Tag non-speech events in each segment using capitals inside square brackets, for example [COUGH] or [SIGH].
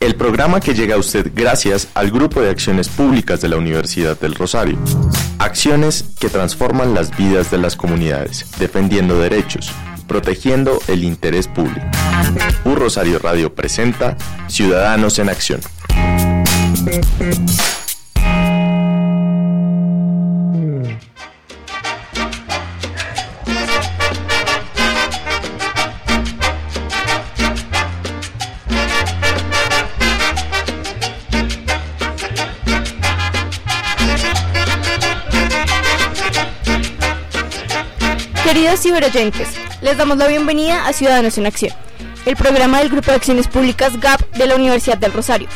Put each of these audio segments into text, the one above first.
El programa que llega a usted gracias al Grupo de Acciones Públicas de la Universidad del Rosario. Acciones que transforman las vidas de las comunidades, defendiendo derechos, protegiendo el interés público. Un Rosario Radio presenta Ciudadanos en Acción. Queridos ciberoyentes, les damos la bienvenida a Ciudadanos en Acción, el programa del Grupo de Acciones Públicas GAP de la Universidad del Rosario.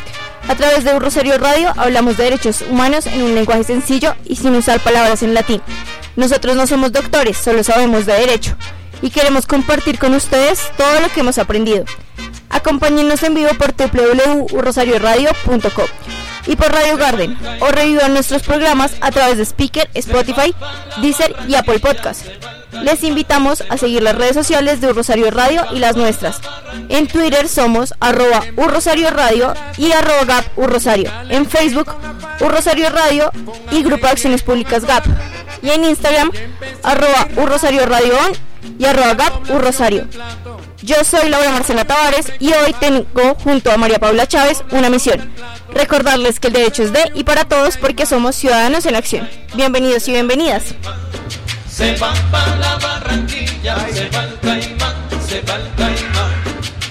A través de Rosario Radio hablamos de derechos humanos en un lenguaje sencillo y sin usar palabras en latín. Nosotros no somos doctores, solo sabemos de derecho y queremos compartir con ustedes todo lo que hemos aprendido. Acompáñenos en vivo por www.rosarioradio.com y por Radio Garden o revivan nuestros programas a través de Speaker, Spotify, Deezer y Apple Podcast. Les invitamos a seguir las redes sociales de Rosario Radio y las nuestras. En Twitter somos arroba Urrosario Radio y arroba Gap Urrosario. En Facebook, Urrosario Radio y Grupo de Acciones Públicas Gap. Y en Instagram, arroba Urrosario Radio On y arroba Gap Urrosario. Yo soy Laura Marcela Tavares y hoy tengo junto a María Paula Chávez una misión. Recordarles que el derecho es de y para todos porque somos ciudadanos en acción. Bienvenidos y bienvenidas. Se va para la Barranquilla, se va el caimán, se va el caimán,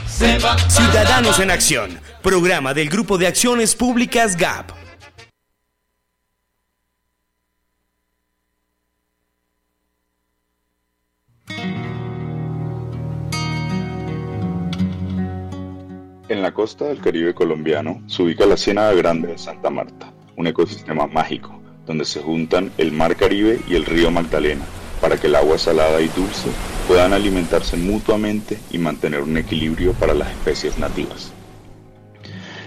se va Ciudadanos en Acción, programa del Grupo de Acciones Públicas GAP. En la costa del Caribe colombiano se ubica la Ciénaga Grande de Santa Marta, un ecosistema mágico donde se juntan el Mar Caribe y el río Magdalena para que el agua salada y dulce puedan alimentarse mutuamente y mantener un equilibrio para las especies nativas.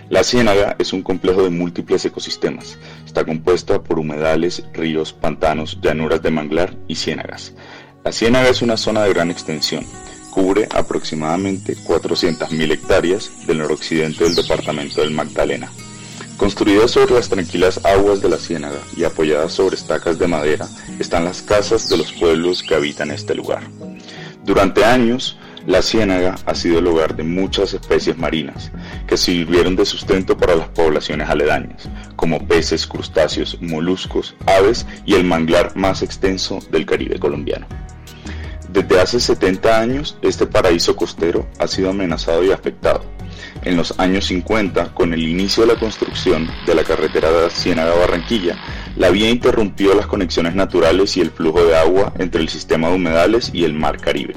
La ciénaga es un complejo de múltiples ecosistemas. Está compuesta por humedales, ríos, pantanos, llanuras de manglar y ciénagas. La ciénaga es una zona de gran extensión. Cubre aproximadamente 400.000 hectáreas del noroccidente del departamento del Magdalena. Construidas sobre las tranquilas aguas de la ciénaga y apoyadas sobre estacas de madera, están las casas de los pueblos que habitan este lugar. Durante años, la ciénaga ha sido el hogar de muchas especies marinas que sirvieron de sustento para las poblaciones aledañas, como peces, crustáceos, moluscos, aves y el manglar más extenso del Caribe colombiano. Desde hace 70 años, este paraíso costero ha sido amenazado y afectado. En los años 50, con el inicio de la construcción de la carretera de Ciénaga-Barranquilla, la vía interrumpió las conexiones naturales y el flujo de agua entre el sistema de humedales y el mar Caribe.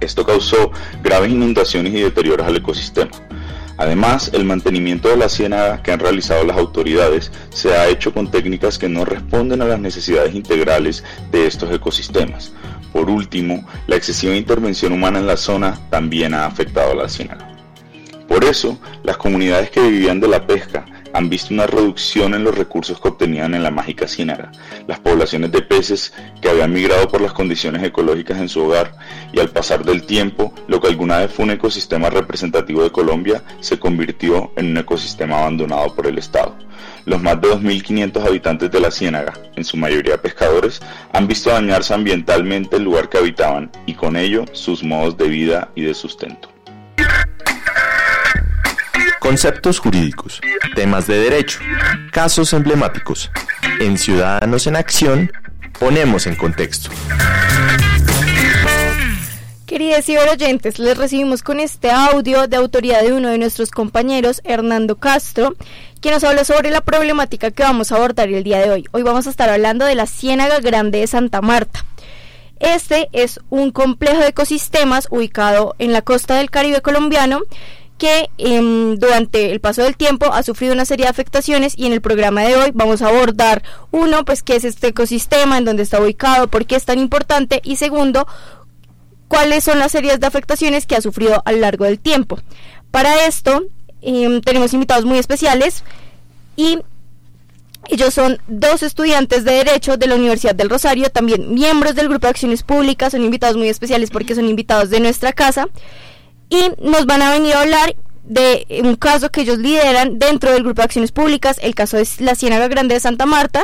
Esto causó graves inundaciones y deterioros al ecosistema. Además, el mantenimiento de la ciénaga que han realizado las autoridades se ha hecho con técnicas que no responden a las necesidades integrales de estos ecosistemas. Por último, la excesiva intervención humana en la zona también ha afectado a la ciénaga. Por eso, las comunidades que vivían de la pesca han visto una reducción en los recursos que obtenían en la mágica ciénaga, las poblaciones de peces que habían migrado por las condiciones ecológicas en su hogar y al pasar del tiempo, lo que alguna vez fue un ecosistema representativo de Colombia se convirtió en un ecosistema abandonado por el Estado. Los más de 2.500 habitantes de la ciénaga, en su mayoría pescadores, han visto dañarse ambientalmente el lugar que habitaban y con ello sus modos de vida y de sustento. Conceptos jurídicos, temas de derecho, casos emblemáticos. En Ciudadanos en Acción ponemos en contexto. Queridos ciberoyentes, les recibimos con este audio de autoridad de uno de nuestros compañeros, Hernando Castro, quien nos habla sobre la problemática que vamos a abordar el día de hoy. Hoy vamos a estar hablando de la Ciénaga Grande de Santa Marta. Este es un complejo de ecosistemas ubicado en la costa del Caribe colombiano que em, durante el paso del tiempo ha sufrido una serie de afectaciones y en el programa de hoy vamos a abordar uno, pues qué es este ecosistema, en dónde está ubicado, por qué es tan importante y segundo, cuáles son las series de afectaciones que ha sufrido a lo largo del tiempo. Para esto em, tenemos invitados muy especiales y ellos son dos estudiantes de Derecho de la Universidad del Rosario, también miembros del Grupo de Acciones Públicas, son invitados muy especiales porque son invitados de nuestra casa y nos van a venir a hablar de un caso que ellos lideran dentro del Grupo de Acciones Públicas, el caso es la Ciénaga Grande de Santa Marta,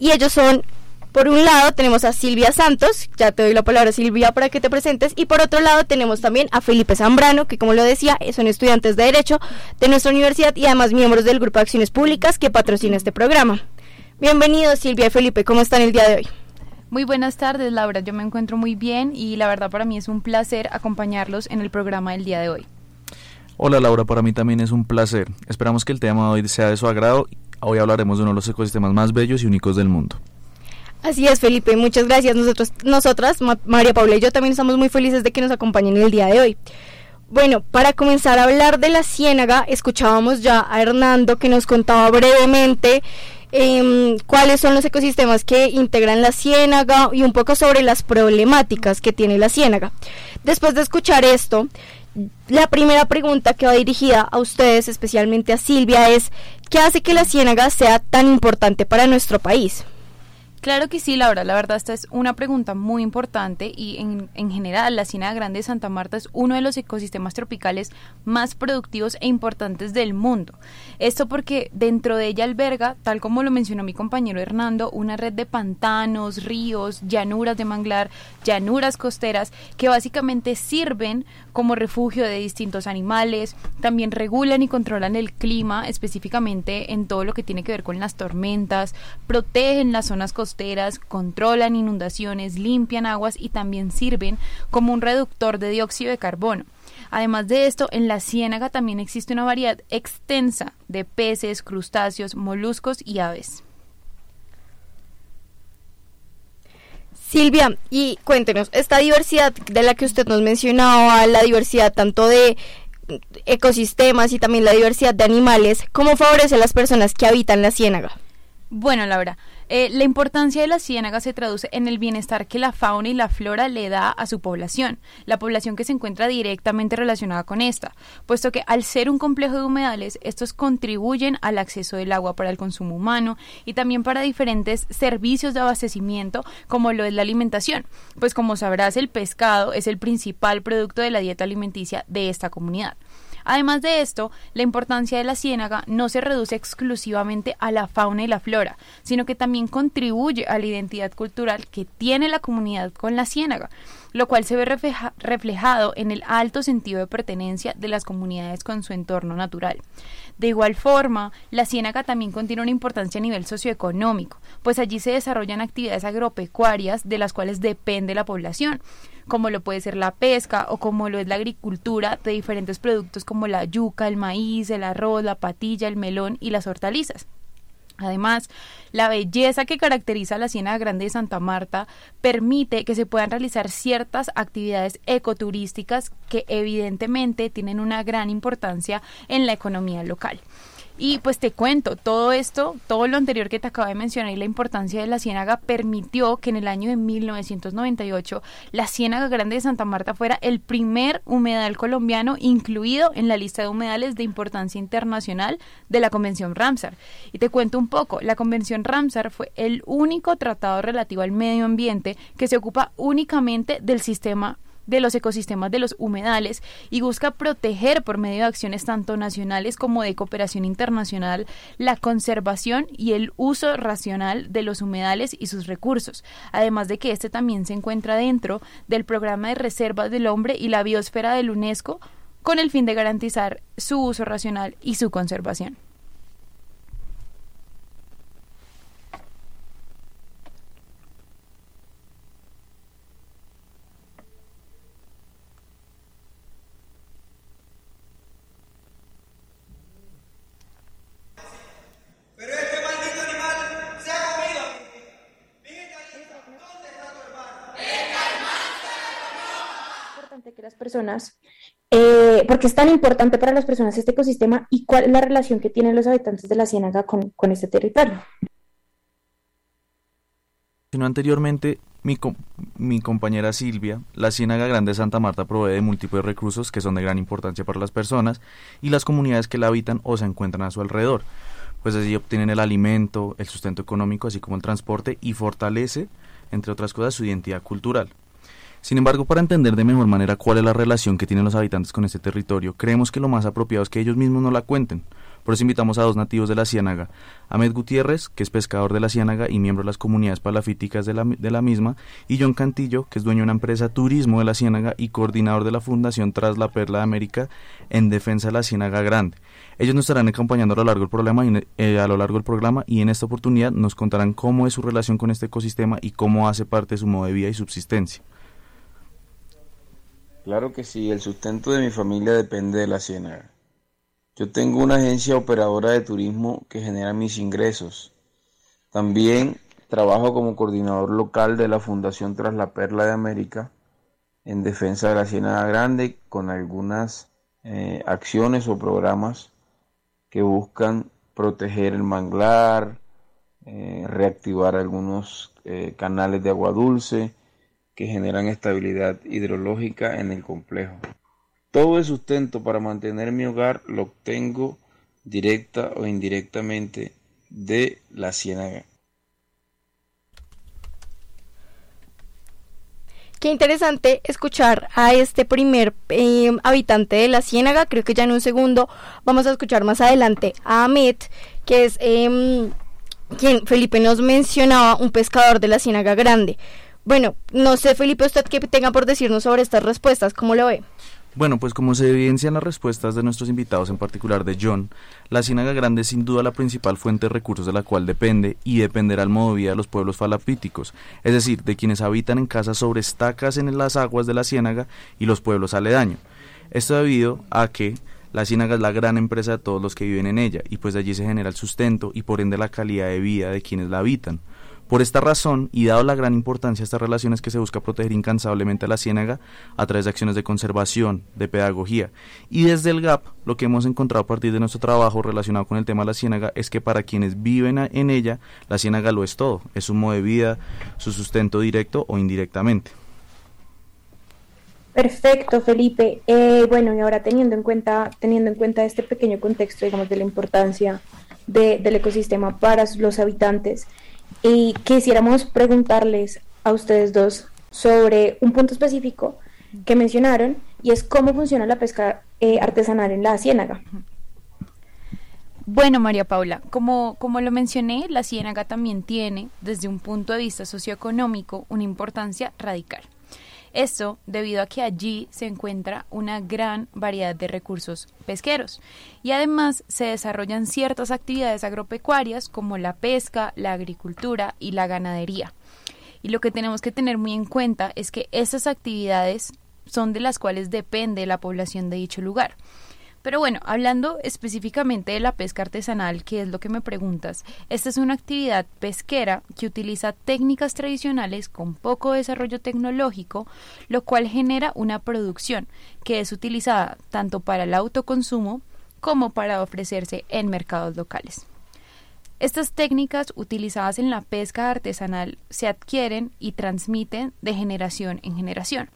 y ellos son, por un lado tenemos a Silvia Santos, ya te doy la palabra Silvia para que te presentes, y por otro lado tenemos también a Felipe Zambrano, que como lo decía, son estudiantes de Derecho de nuestra universidad y además miembros del Grupo de Acciones Públicas que patrocina este programa. Bienvenidos Silvia y Felipe, ¿cómo están el día de hoy? Muy buenas tardes, Laura. Yo me encuentro muy bien y la verdad para mí es un placer acompañarlos en el programa del día de hoy. Hola Laura, para mí también es un placer. Esperamos que el tema de hoy sea de su agrado. Hoy hablaremos de uno de los ecosistemas más bellos y únicos del mundo. Así es, Felipe, muchas gracias. Nosotros, nosotras, María Paula y yo también estamos muy felices de que nos acompañen el día de hoy. Bueno, para comenzar a hablar de la ciénaga, escuchábamos ya a Hernando que nos contaba brevemente eh, cuáles son los ecosistemas que integran la ciénaga y un poco sobre las problemáticas que tiene la ciénaga. Después de escuchar esto, la primera pregunta que va dirigida a ustedes, especialmente a Silvia, es ¿qué hace que la ciénaga sea tan importante para nuestro país? Claro que sí, Laura. La verdad, esta es una pregunta muy importante y en, en, general la Ciénaga Grande de Santa Marta es uno de los ecosistemas tropicales más productivos e importantes del mundo. Esto porque dentro de ella alberga, tal como lo mencionó mi compañero Hernando, una red de pantanos, ríos, llanuras de manglar, llanuras costeras que básicamente sirven como refugio de distintos animales, también regulan y controlan el clima, específicamente en todo lo que tiene que ver con las tormentas, protegen las zonas costeras, controlan inundaciones, limpian aguas y también sirven como un reductor de dióxido de carbono. Además de esto, en la ciénaga también existe una variedad extensa de peces, crustáceos, moluscos y aves. Silvia, y cuéntenos, esta diversidad de la que usted nos mencionaba, la diversidad tanto de ecosistemas y también la diversidad de animales, ¿cómo favorece a las personas que habitan la ciénaga? Bueno, Laura, eh, la importancia de la ciénaga se traduce en el bienestar que la fauna y la flora le da a su población, la población que se encuentra directamente relacionada con esta, puesto que al ser un complejo de humedales, estos contribuyen al acceso del agua para el consumo humano y también para diferentes servicios de abastecimiento, como lo es la alimentación, pues como sabrás, el pescado es el principal producto de la dieta alimenticia de esta comunidad. Además de esto, la importancia de la ciénaga no se reduce exclusivamente a la fauna y la flora, sino que también contribuye a la identidad cultural que tiene la comunidad con la ciénaga, lo cual se ve reflejado en el alto sentido de pertenencia de las comunidades con su entorno natural. De igual forma, la ciénaga también contiene una importancia a nivel socioeconómico, pues allí se desarrollan actividades agropecuarias de las cuales depende la población, como lo puede ser la pesca o como lo es la agricultura de diferentes productos como la yuca, el maíz, el arroz, la patilla, el melón y las hortalizas. Además, la belleza que caracteriza la Ciénaga Grande de Santa Marta permite que se puedan realizar ciertas actividades ecoturísticas que evidentemente tienen una gran importancia en la economía local. Y pues te cuento, todo esto, todo lo anterior que te acabo de mencionar y la importancia de la ciénaga permitió que en el año de 1998 la Ciénaga Grande de Santa Marta fuera el primer humedal colombiano incluido en la lista de humedales de importancia internacional de la Convención Ramsar. Y te cuento un poco, la Convención Ramsar fue el único tratado relativo al medio ambiente que se ocupa únicamente del sistema de los ecosistemas de los humedales y busca proteger por medio de acciones tanto nacionales como de cooperación internacional la conservación y el uso racional de los humedales y sus recursos, además de que este también se encuentra dentro del programa de reservas del hombre y la biosfera del UNESCO con el fin de garantizar su uso racional y su conservación. Que las personas, eh, porque es tan importante para las personas este ecosistema y cuál es la relación que tienen los habitantes de la Ciénaga con, con este territorio. Sino anteriormente, mi, mi, compañera Silvia, la Ciénaga Grande de Santa Marta provee de múltiples recursos que son de gran importancia para las personas y las comunidades que la habitan o se encuentran a su alrededor, pues así obtienen el alimento, el sustento económico, así como el transporte y fortalece, entre otras cosas, su identidad cultural. Sin embargo, para entender de mejor manera cuál es la relación que tienen los habitantes con este territorio, creemos que lo más apropiado es que ellos mismos no la cuenten, por eso invitamos a dos nativos de la Ciénaga, Ahmed Gutiérrez, que es pescador de la Ciénaga y miembro de las comunidades palafíticas de la, de la misma, y John Cantillo, que es dueño de una empresa turismo de la Ciénaga y coordinador de la Fundación Tras la Perla de América en defensa de la Ciénaga Grande. Ellos nos estarán acompañando a lo largo del programa y, eh, a lo largo del programa y en esta oportunidad nos contarán cómo es su relación con este ecosistema y cómo hace parte de su modo de vida y subsistencia. Claro que sí, el sustento de mi familia depende de la ciénaga. Yo tengo una agencia operadora de turismo que genera mis ingresos. También trabajo como coordinador local de la Fundación Tras la Perla de América en defensa de la Ciénaga Grande con algunas eh, acciones o programas que buscan proteger el manglar, eh, reactivar algunos eh, canales de agua dulce que generan estabilidad hidrológica en el complejo. Todo el sustento para mantener mi hogar lo obtengo directa o indirectamente de la ciénaga. Qué interesante escuchar a este primer em, habitante de la ciénaga. Creo que ya en un segundo vamos a escuchar más adelante a Ahmed, que es em, quien Felipe nos mencionaba, un pescador de la ciénaga grande. Bueno, no sé Felipe, usted qué tenga por decirnos sobre estas respuestas, ¿cómo lo ve? Bueno, pues como se evidencia en las respuestas de nuestros invitados, en particular de John, la Ciénaga Grande es sin duda la principal fuente de recursos de la cual depende y dependerá el modo de vida de los pueblos falapíticos, es decir, de quienes habitan en casas sobre estacas en las aguas de la Ciénaga y los pueblos aledaños. Esto debido a que la Ciénaga es la gran empresa de todos los que viven en ella y pues allí se genera el sustento y por ende la calidad de vida de quienes la habitan. Por esta razón, y dado la gran importancia de estas relaciones que se busca proteger incansablemente a la ciénaga a través de acciones de conservación, de pedagogía, y desde el GAP, lo que hemos encontrado a partir de nuestro trabajo relacionado con el tema de la ciénaga es que para quienes viven en ella, la ciénaga lo es todo, es su modo de vida, su sustento directo o indirectamente. Perfecto, Felipe. Eh, bueno, y ahora teniendo en cuenta, teniendo en cuenta este pequeño contexto, digamos, de la importancia del ecosistema para los habitantes, y quisiéramos preguntarles a ustedes dos sobre un punto específico que mencionaron y es cómo funciona la pesca eh, artesanal en la ciénaga. Bueno, María Paula, como, como lo mencioné, la ciénaga también tiene, desde un punto de vista socioeconómico, una importancia radical. Esto debido a que allí se encuentra una gran variedad de recursos pesqueros y además se desarrollan ciertas actividades agropecuarias como la pesca, la agricultura y la ganadería. Y lo que tenemos que tener muy en cuenta es que estas actividades son de las cuales depende la población de dicho lugar. Pero bueno, hablando específicamente de la pesca artesanal, que es lo que me preguntas, esta es una actividad pesquera que utiliza técnicas tradicionales con poco desarrollo tecnológico, lo cual genera una producción que es utilizada tanto para el autoconsumo como para ofrecerse en mercados locales. Estas técnicas utilizadas en la pesca artesanal se adquieren y transmiten de generación en generación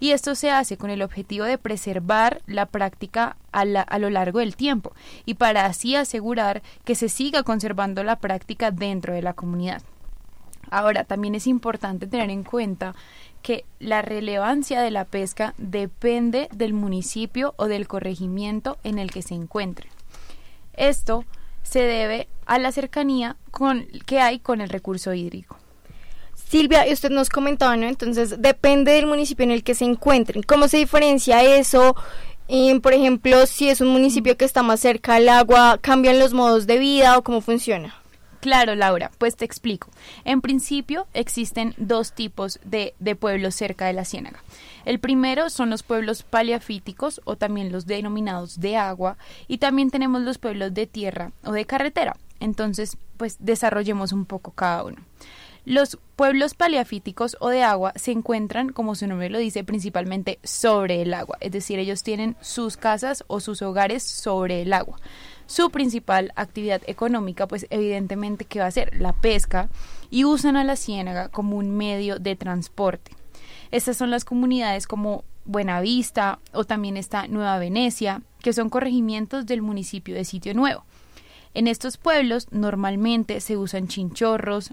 y esto se hace con el objetivo de preservar la práctica a, lo largo del tiempo y para así asegurar que se siga conservando la práctica dentro de la comunidad. Ahora, también es importante tener en cuenta que la relevancia de la pesca depende del municipio o del corregimiento en el que se encuentre. Esto se debe a la cercanía con, que hay con el recurso hídrico. Silvia, usted nos comentaba, ¿no? Entonces, depende del municipio en el que se encuentren. ¿Cómo se diferencia eso? por ejemplo, si es un municipio que está más cerca al agua, ¿cambian los modos de vida o cómo funciona? Claro, Laura, pues te explico. En principio existen dos tipos de, de, pueblos cerca de la ciénaga. El primero son los pueblos paleafíticos o también los denominados de agua y también tenemos los pueblos de tierra o de carretera. Entonces, pues desarrollemos un poco cada uno. Los pueblos paleafíticos o de agua se encuentran, como su nombre lo dice, principalmente sobre el agua, es decir, ellos tienen sus casas o sus hogares sobre el agua. Su principal actividad económica, pues evidentemente que va a ser la pesca y usan a la ciénaga como un medio de transporte. Estas son las comunidades como Buenavista o también está Nueva Venecia, que son corregimientos del municipio de Sitio Nuevo. En estos pueblos normalmente se usan chinchorros.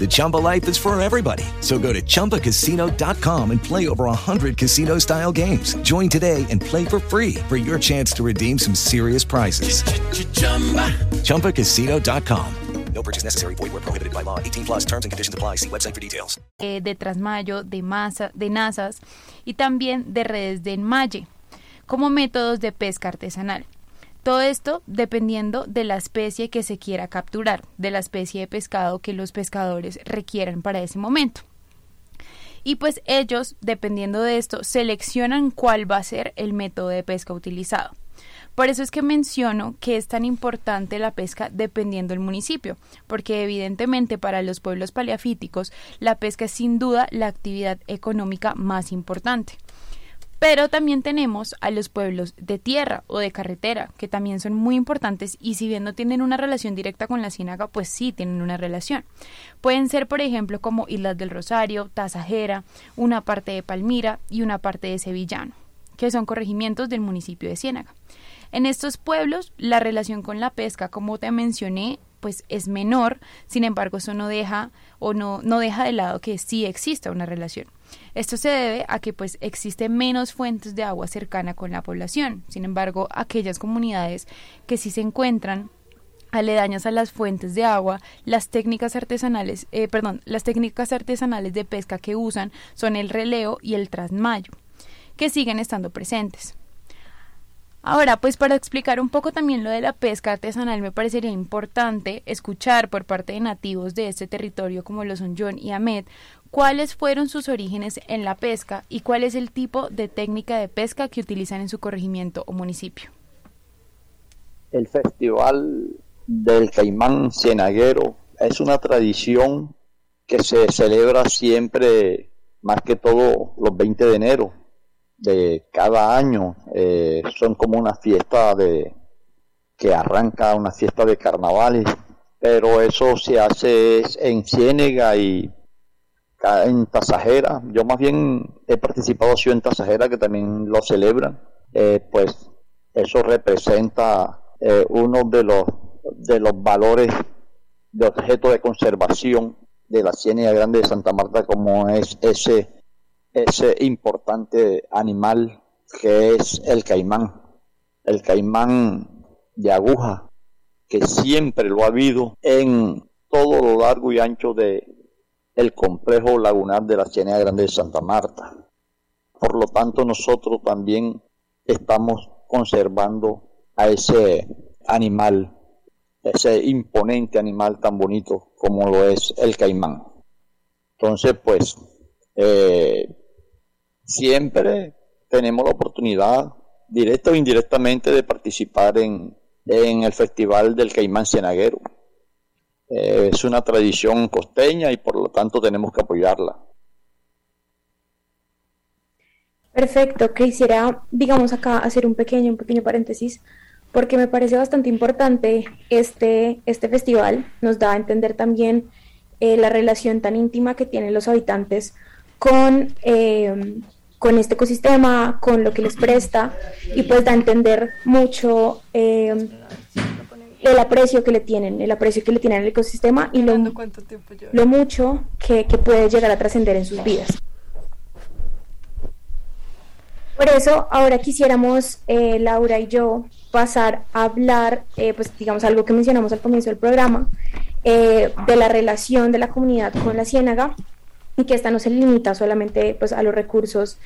The Chumba life is for everybody. So go to ChumbaCasino.com and play over 100 casino style games. Join today and play for free for your chance to redeem some serious prizes. ChumbaCasino.com. No purchase necessary. Void where prohibited by law. 18 plus terms and conditions apply. See website for details. eh, de trasmayo, de masa, de nazas y también de redes de enmalle, como métodos de pesca artesanal. Todo esto dependiendo de la especie que se quiera capturar, de la especie de pescado que los pescadores requieran para ese momento. Y pues ellos, dependiendo de esto, seleccionan cuál va a ser el método de pesca utilizado. Por eso es que menciono que es tan importante la pesca dependiendo del municipio, porque evidentemente para los pueblos paleafíticos la pesca es sin duda la actividad económica más importante. Pero también tenemos a los pueblos de tierra o de carretera, que también son muy importantes y si bien no tienen una relación directa con la ciénaga, pues sí tienen una relación. Pueden ser, por ejemplo, como Islas del Rosario, Tasajera, una parte de Palmira y una parte de Sevillano, que son corregimientos del municipio de Ciénaga. En estos pueblos, la relación con la pesca, como te mencioné, pues es menor, sin embargo, eso no deja o no, no deja de lado que sí exista una relación. Esto se debe a que pues existe menos fuentes de agua cercana con la población. Sin embargo, aquellas comunidades que sí se encuentran aledañas a las fuentes de agua, las técnicas artesanales, eh, perdón, las técnicas artesanales de pesca que usan son el releo y el trasmayo, que siguen estando presentes. Ahora, pues para explicar un poco también lo de la pesca artesanal, me parecería importante escuchar por parte de nativos de este territorio como lo son John y Ahmed, cuáles fueron sus orígenes en la pesca y cuál es el tipo de técnica de pesca que utilizan en su corregimiento o municipio. El Festival del Caimán Cienaguero es una tradición que se celebra siempre, más que todo los 20 de enero de cada año. Eh, son como una fiesta de que arranca una fiesta de carnavales, pero eso se hace en Ciénega y en Tasajera. Yo más bien he participado yo en Tasajera, que también lo celebran. Eh, pues eso representa eh, uno de los de los valores de objeto de conservación de la Ciénaga Grande de Santa Marta, como es ese ese importante animal que es el caimán, el caimán de aguja, que siempre lo ha habido en todo lo largo y ancho de el complejo lagunar de la Ciénaga Grande de Santa Marta. Por lo tanto, nosotros también estamos conservando a ese animal, ese imponente animal tan bonito como lo es el caimán. Entonces, pues, eh, siempre tenemos la oportunidad, directa o indirectamente, de participar en, en el Festival del Caimán Cienaguero. Eh, es una tradición costeña y por lo tanto tenemos que apoyarla. Perfecto, quisiera, digamos acá, hacer un pequeño, un pequeño paréntesis, porque me parece bastante importante este, este festival, nos da a entender también eh, la relación tan íntima que tienen los habitantes con, eh, con este ecosistema, con lo que les presta, y pues da a entender mucho el aprecio que le tienen, el aprecio que le tienen al ecosistema y lo, lo mucho que, que puede llegar a trascender en sus vidas. Por eso, ahora quisiéramos, eh, Laura y yo, pasar a hablar, eh, pues digamos, algo que mencionamos al comienzo del programa, eh, de la relación de la comunidad con la ciénaga y que esta no se limita solamente pues, a los recursos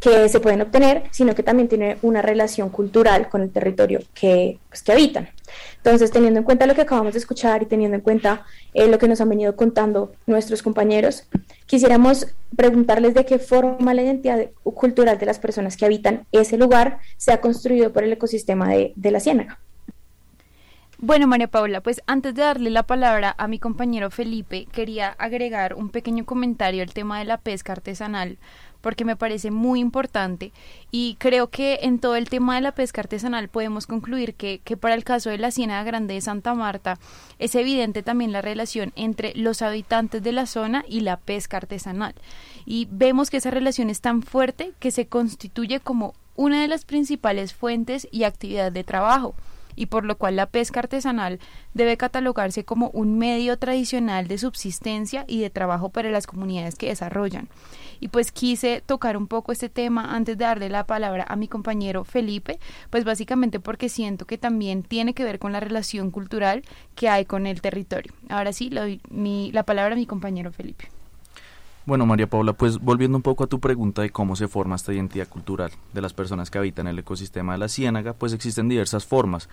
que se pueden obtener, sino que también tiene una relación cultural con el territorio que, pues, que habitan. Entonces, teniendo en cuenta lo que acabamos de escuchar y teniendo en cuenta eh, lo que nos han venido contando nuestros compañeros, quisiéramos preguntarles de qué forma la identidad cultural de las personas que habitan ese lugar se ha construido por el ecosistema de, de la ciénaga. Bueno, María Paula, pues antes de darle la palabra a mi compañero Felipe, quería agregar un pequeño comentario al tema de la pesca artesanal, porque me parece muy importante y creo que en todo el tema de la pesca artesanal podemos concluir que, que para el caso de la Ciénaga Grande de Santa Marta es evidente también la relación entre los habitantes de la zona y la pesca artesanal. Y vemos que esa relación es tan fuerte que se constituye como una de las principales fuentes y actividades de trabajo y por lo cual la pesca artesanal debe catalogarse como un medio tradicional de subsistencia y de trabajo para las comunidades que desarrollan. Y pues quise tocar un poco este tema antes de darle la palabra a mi compañero Felipe, pues básicamente porque siento que también tiene que ver con la relación cultural que hay con el territorio. Ahora sí, mi, la palabra a mi compañero Felipe. Bueno, María Paula, pues volviendo un poco a tu pregunta de cómo se forma esta identidad cultural de las personas que habitan el ecosistema de la ciénaga, pues existen diversas formas.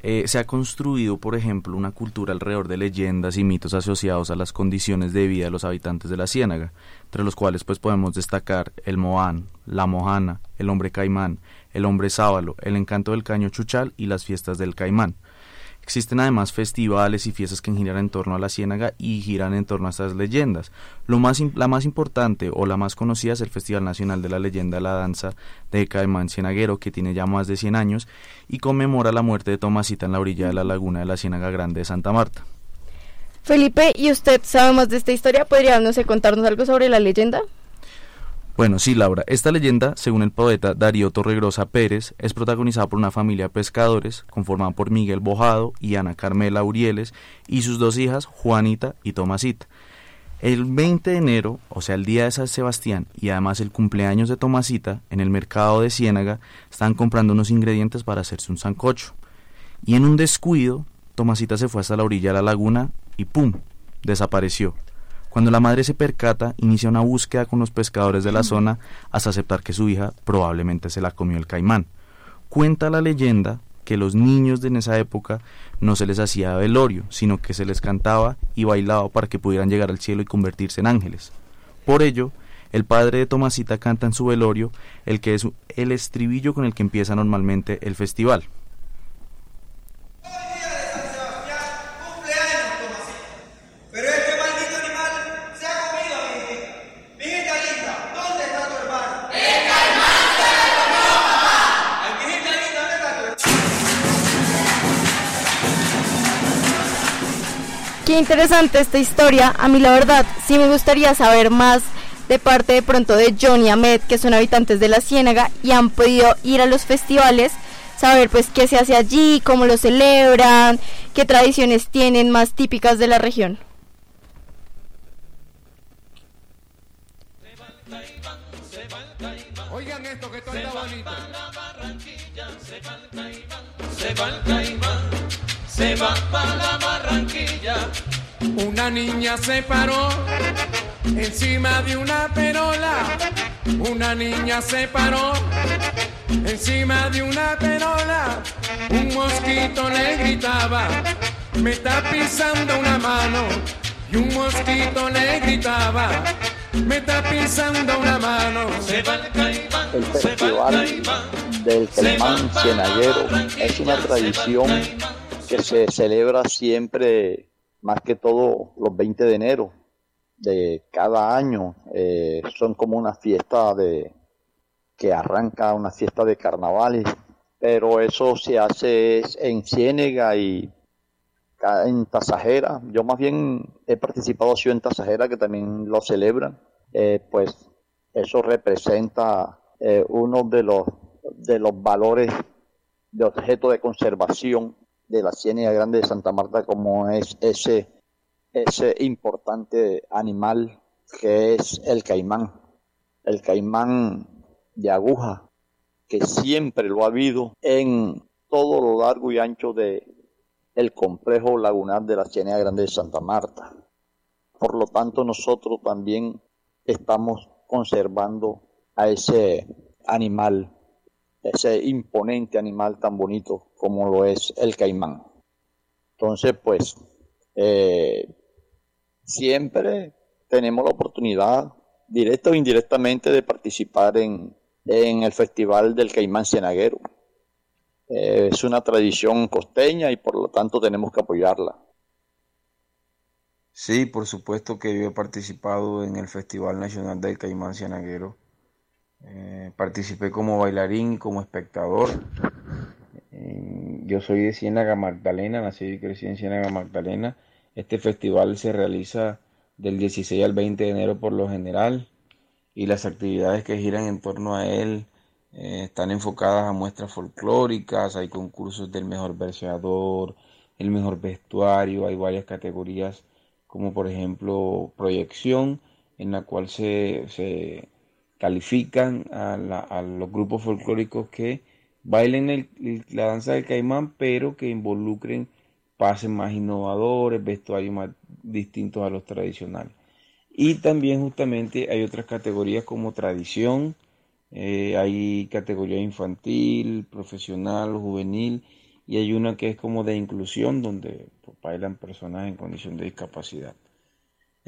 Eh, se ha construido, por ejemplo, una cultura alrededor de leyendas y mitos asociados a las condiciones de vida de los habitantes de la ciénaga, entre los cuales pues podemos destacar el Moán, la Mojana, el hombre caimán, el hombre sábalo, el encanto del caño chuchal y las fiestas del caimán. Existen además festivales y fiestas que giran en torno a la ciénaga y giran en torno a estas leyendas. Lo más, la más importante o la más conocida es el Festival Nacional de la Leyenda de la Danza de Caimán Cienaguero, que tiene ya más de 100 años y conmemora la muerte de Tomasita en la orilla de la laguna de la Ciénaga Grande de Santa Marta. Felipe, ¿y usted sabe más de esta historia? ¿Podría, contarnos algo sobre la leyenda? Bueno, sí, Laura. Esta leyenda, según el poeta Darío Torregrosa Pérez, es protagonizada por una familia de pescadores conformada por Miguel Bojado y Ana Carmela Urieles y sus dos hijas, Juanita y Tomasita. El 20 de enero, o sea, el día de San Sebastián y además el cumpleaños de Tomasita, en el mercado de Ciénaga, están comprando unos ingredientes para hacerse un sancocho. Y en un descuido, Tomasita se fue hasta la orilla de la laguna y ¡pum! desapareció. Cuando la madre se percata, inicia una búsqueda con los pescadores de la zona hasta aceptar que su hija probablemente se la comió el caimán. Cuenta la leyenda que los niños de en esa época no se les hacía velorio, sino que se les cantaba y bailaba para que pudieran llegar al cielo y convertirse en ángeles. Por ello, el padre de Tomasita canta en su velorio el que es el estribillo con el que empieza normalmente el festival. Qué interesante esta historia. A mí la verdad sí me gustaría saber más de parte de pronto de Johnny y Ahmed, que son habitantes de la Ciénaga y han podido ir a los festivales, saber pues qué se hace allí, cómo lo celebran, qué tradiciones tienen más típicas de la región. Oigan esto que está bonito. Se va el caimán, se va para la Barranquilla. Una niña se paró encima de una perola. Una niña se paró encima de una perola. Un mosquito le gritaba, me está pisando una mano. Y un mosquito le gritaba, me está pisando una mano. Se va el caimán, El festival del caimán cienaguero es una tradición que se celebra siempre, más que todo los 20 de enero de cada año. Eh, son como una fiesta de que arranca una fiesta de carnavales, pero eso se hace en Ciénega y en Tasajera. Yo más bien he participado sí, en Tasajera, que también lo celebran. Eh, pues eso representa eh, uno de los, de los valores de objeto de conservación de la Ciénaga Grande de Santa Marta como es ese, ese importante animal que es el caimán, el caimán de aguja, que siempre lo ha habido en todo lo largo y ancho de el complejo lagunar de la Ciénaga Grande de Santa Marta. Por lo tanto, nosotros también estamos conservando a ese animal, ese imponente animal tan bonito como lo es el caimán. Entonces, pues, eh, siempre tenemos la oportunidad, directa o indirectamente, de participar en, en el Festival del Caimán Cienaguero. Eh, es una tradición costeña y por lo tanto tenemos que apoyarla. Sí, por supuesto que yo he participado en el Festival Nacional del Caimán Cianaguero. Eh, participé como bailarín como espectador. Eh, yo soy de Ciénaga Magdalena, nací y crecí en Ciénaga Magdalena. Este festival se realiza del 16 al 20 de enero por lo general y las actividades que giran en torno a él eh, están enfocadas a muestras folclóricas, hay concursos del mejor verseador, el mejor vestuario, hay varias categorías como por ejemplo proyección en la cual se, se califican a, la, a, los grupos folclóricos que bailen el, la danza del caimán pero que involucren pases más innovadores, vestuarios más distintos a los tradicionales. Y también justamente hay otras categorías como tradición, eh, hay categoría infantil, profesional, juvenil y hay una que es como de inclusión donde pues, bailan personas en condición de discapacidad.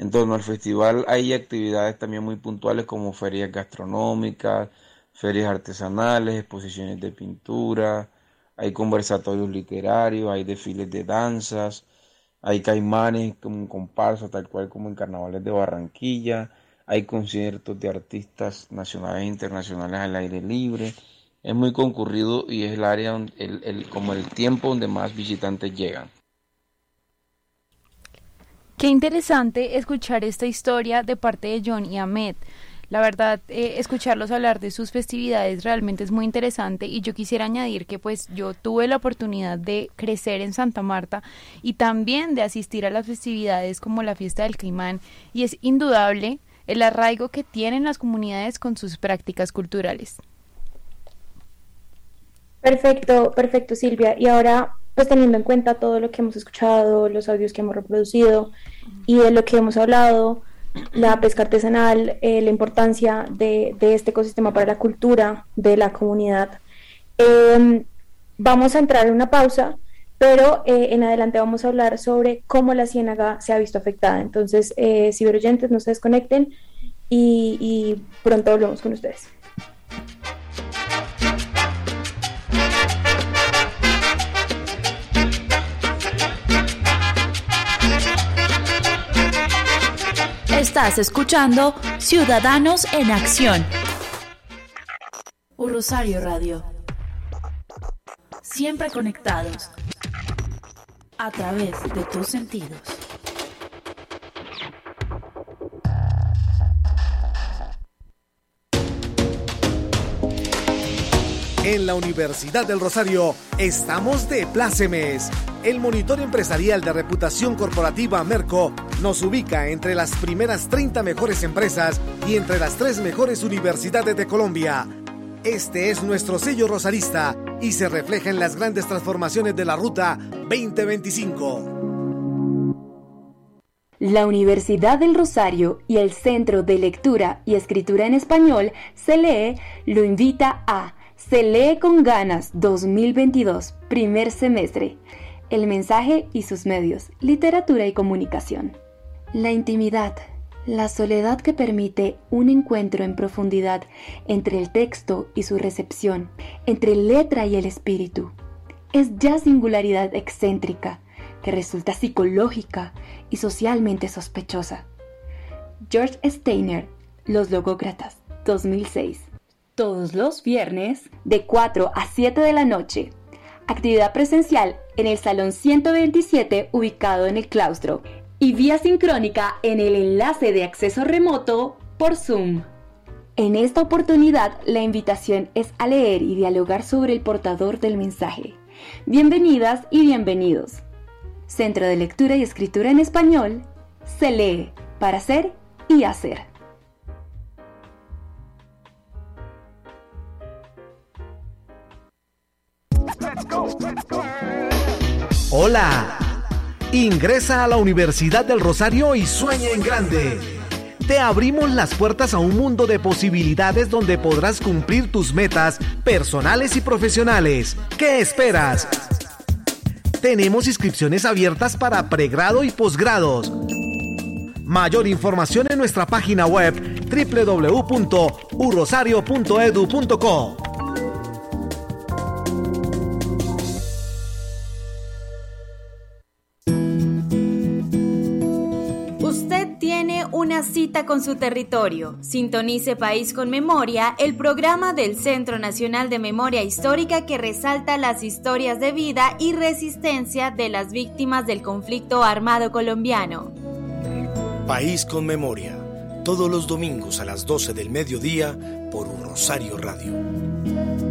En torno al festival hay actividades también muy puntuales como ferias gastronómicas, ferias artesanales, exposiciones de pintura, hay conversatorios literarios, hay desfiles de danzas, hay caimanes como comparsa, tal cual como en carnavales de Barranquilla, hay conciertos de artistas nacionales e internacionales al aire libre. Es muy concurrido y es el área, el, el, como el tiempo donde más visitantes llegan. Qué interesante escuchar esta historia de parte de John y Ahmed. La verdad, eh, escucharlos hablar de sus festividades realmente es muy interesante y yo quisiera añadir que pues yo tuve la oportunidad de crecer en Santa Marta y también de asistir a las festividades como la fiesta del Caimán y es indudable el arraigo que tienen las comunidades con sus prácticas culturales. Perfecto, perfecto Silvia. Y ahora, pues teniendo en cuenta todo lo que hemos escuchado, los audios que hemos reproducido y de lo que hemos hablado, la pesca artesanal, eh, la importancia de, este ecosistema para la cultura de la comunidad, eh, vamos a entrar en una pausa, pero eh, en adelante vamos a hablar sobre cómo la ciénaga se ha visto afectada. Entonces, eh, ciberoyentes, no se desconecten y pronto volvemos con ustedes. Estás escuchando Ciudadanos en Acción. Rosario Radio. Siempre conectados a través de tus sentidos. En la Universidad del Rosario estamos de plácemes. El monitor empresarial de reputación corporativa Merco nos ubica entre las primeras 30 mejores empresas y entre las tres mejores universidades de Colombia. Este es nuestro sello rosarista y se refleja en las grandes transformaciones de la Ruta 2025. La Universidad del Rosario y el Centro de Lectura y Escritura en Español, CLE, lo invita a Se lee con ganas 2022, primer semestre. El mensaje y sus medios, literatura y comunicación. La intimidad, la soledad que permite un encuentro en profundidad entre el texto y su recepción, entre letra y el espíritu. Es ya singularidad excéntrica, que resulta psicológica y socialmente sospechosa. George Steiner, Los Logócratas, 2006. Todos los viernes, de 4 a 7 de la noche. Actividad presencial en el Salón 127 ubicado en el claustro y vía sincrónica en el enlace de acceso remoto por Zoom. En esta oportunidad, la invitación es a leer y dialogar sobre el portador del mensaje, Bienvenidas y bienvenidos. Centro de Lectura y Escritura en Español, se lee para hacer y hacer. Hola. Ingresa a la Universidad del Rosario y sueña en grande. Te abrimos las puertas a un mundo de posibilidades donde podrás cumplir tus metas personales y profesionales. ¿Qué esperas? Tenemos inscripciones abiertas para pregrado y posgrados. Mayor información en nuestra página web www.urosario.edu.co. cita con su territorio. Sintonice País con Memoria, el programa del Centro Nacional de Memoria Histórica que resalta las historias de vida y resistencia de las víctimas del conflicto armado colombiano. País con Memoria, todos los domingos a las 12 del mediodía por Rosario Radio.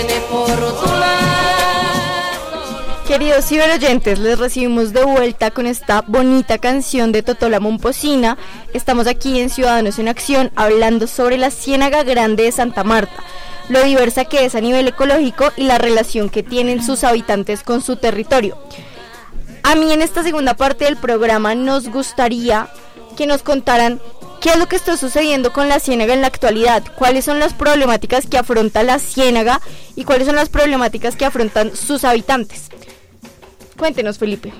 No tiene por Queridos ciberoyentes, les recibimos de vuelta con esta bonita canción de Totola Momposina. Estamos aquí en Ciudadanos en Acción hablando sobre la Ciénaga Grande de Santa Marta, lo diversa que es a nivel ecológico y la relación que tienen sus habitantes con su territorio. A mí en esta segunda parte del programa nos gustaría que nos contaran qué es lo que está sucediendo con la ciénaga en la actualidad, cuáles son las problemáticas que afronta la ciénaga y cuáles son las problemáticas que afrontan sus habitantes. Cuéntenos, Felipe.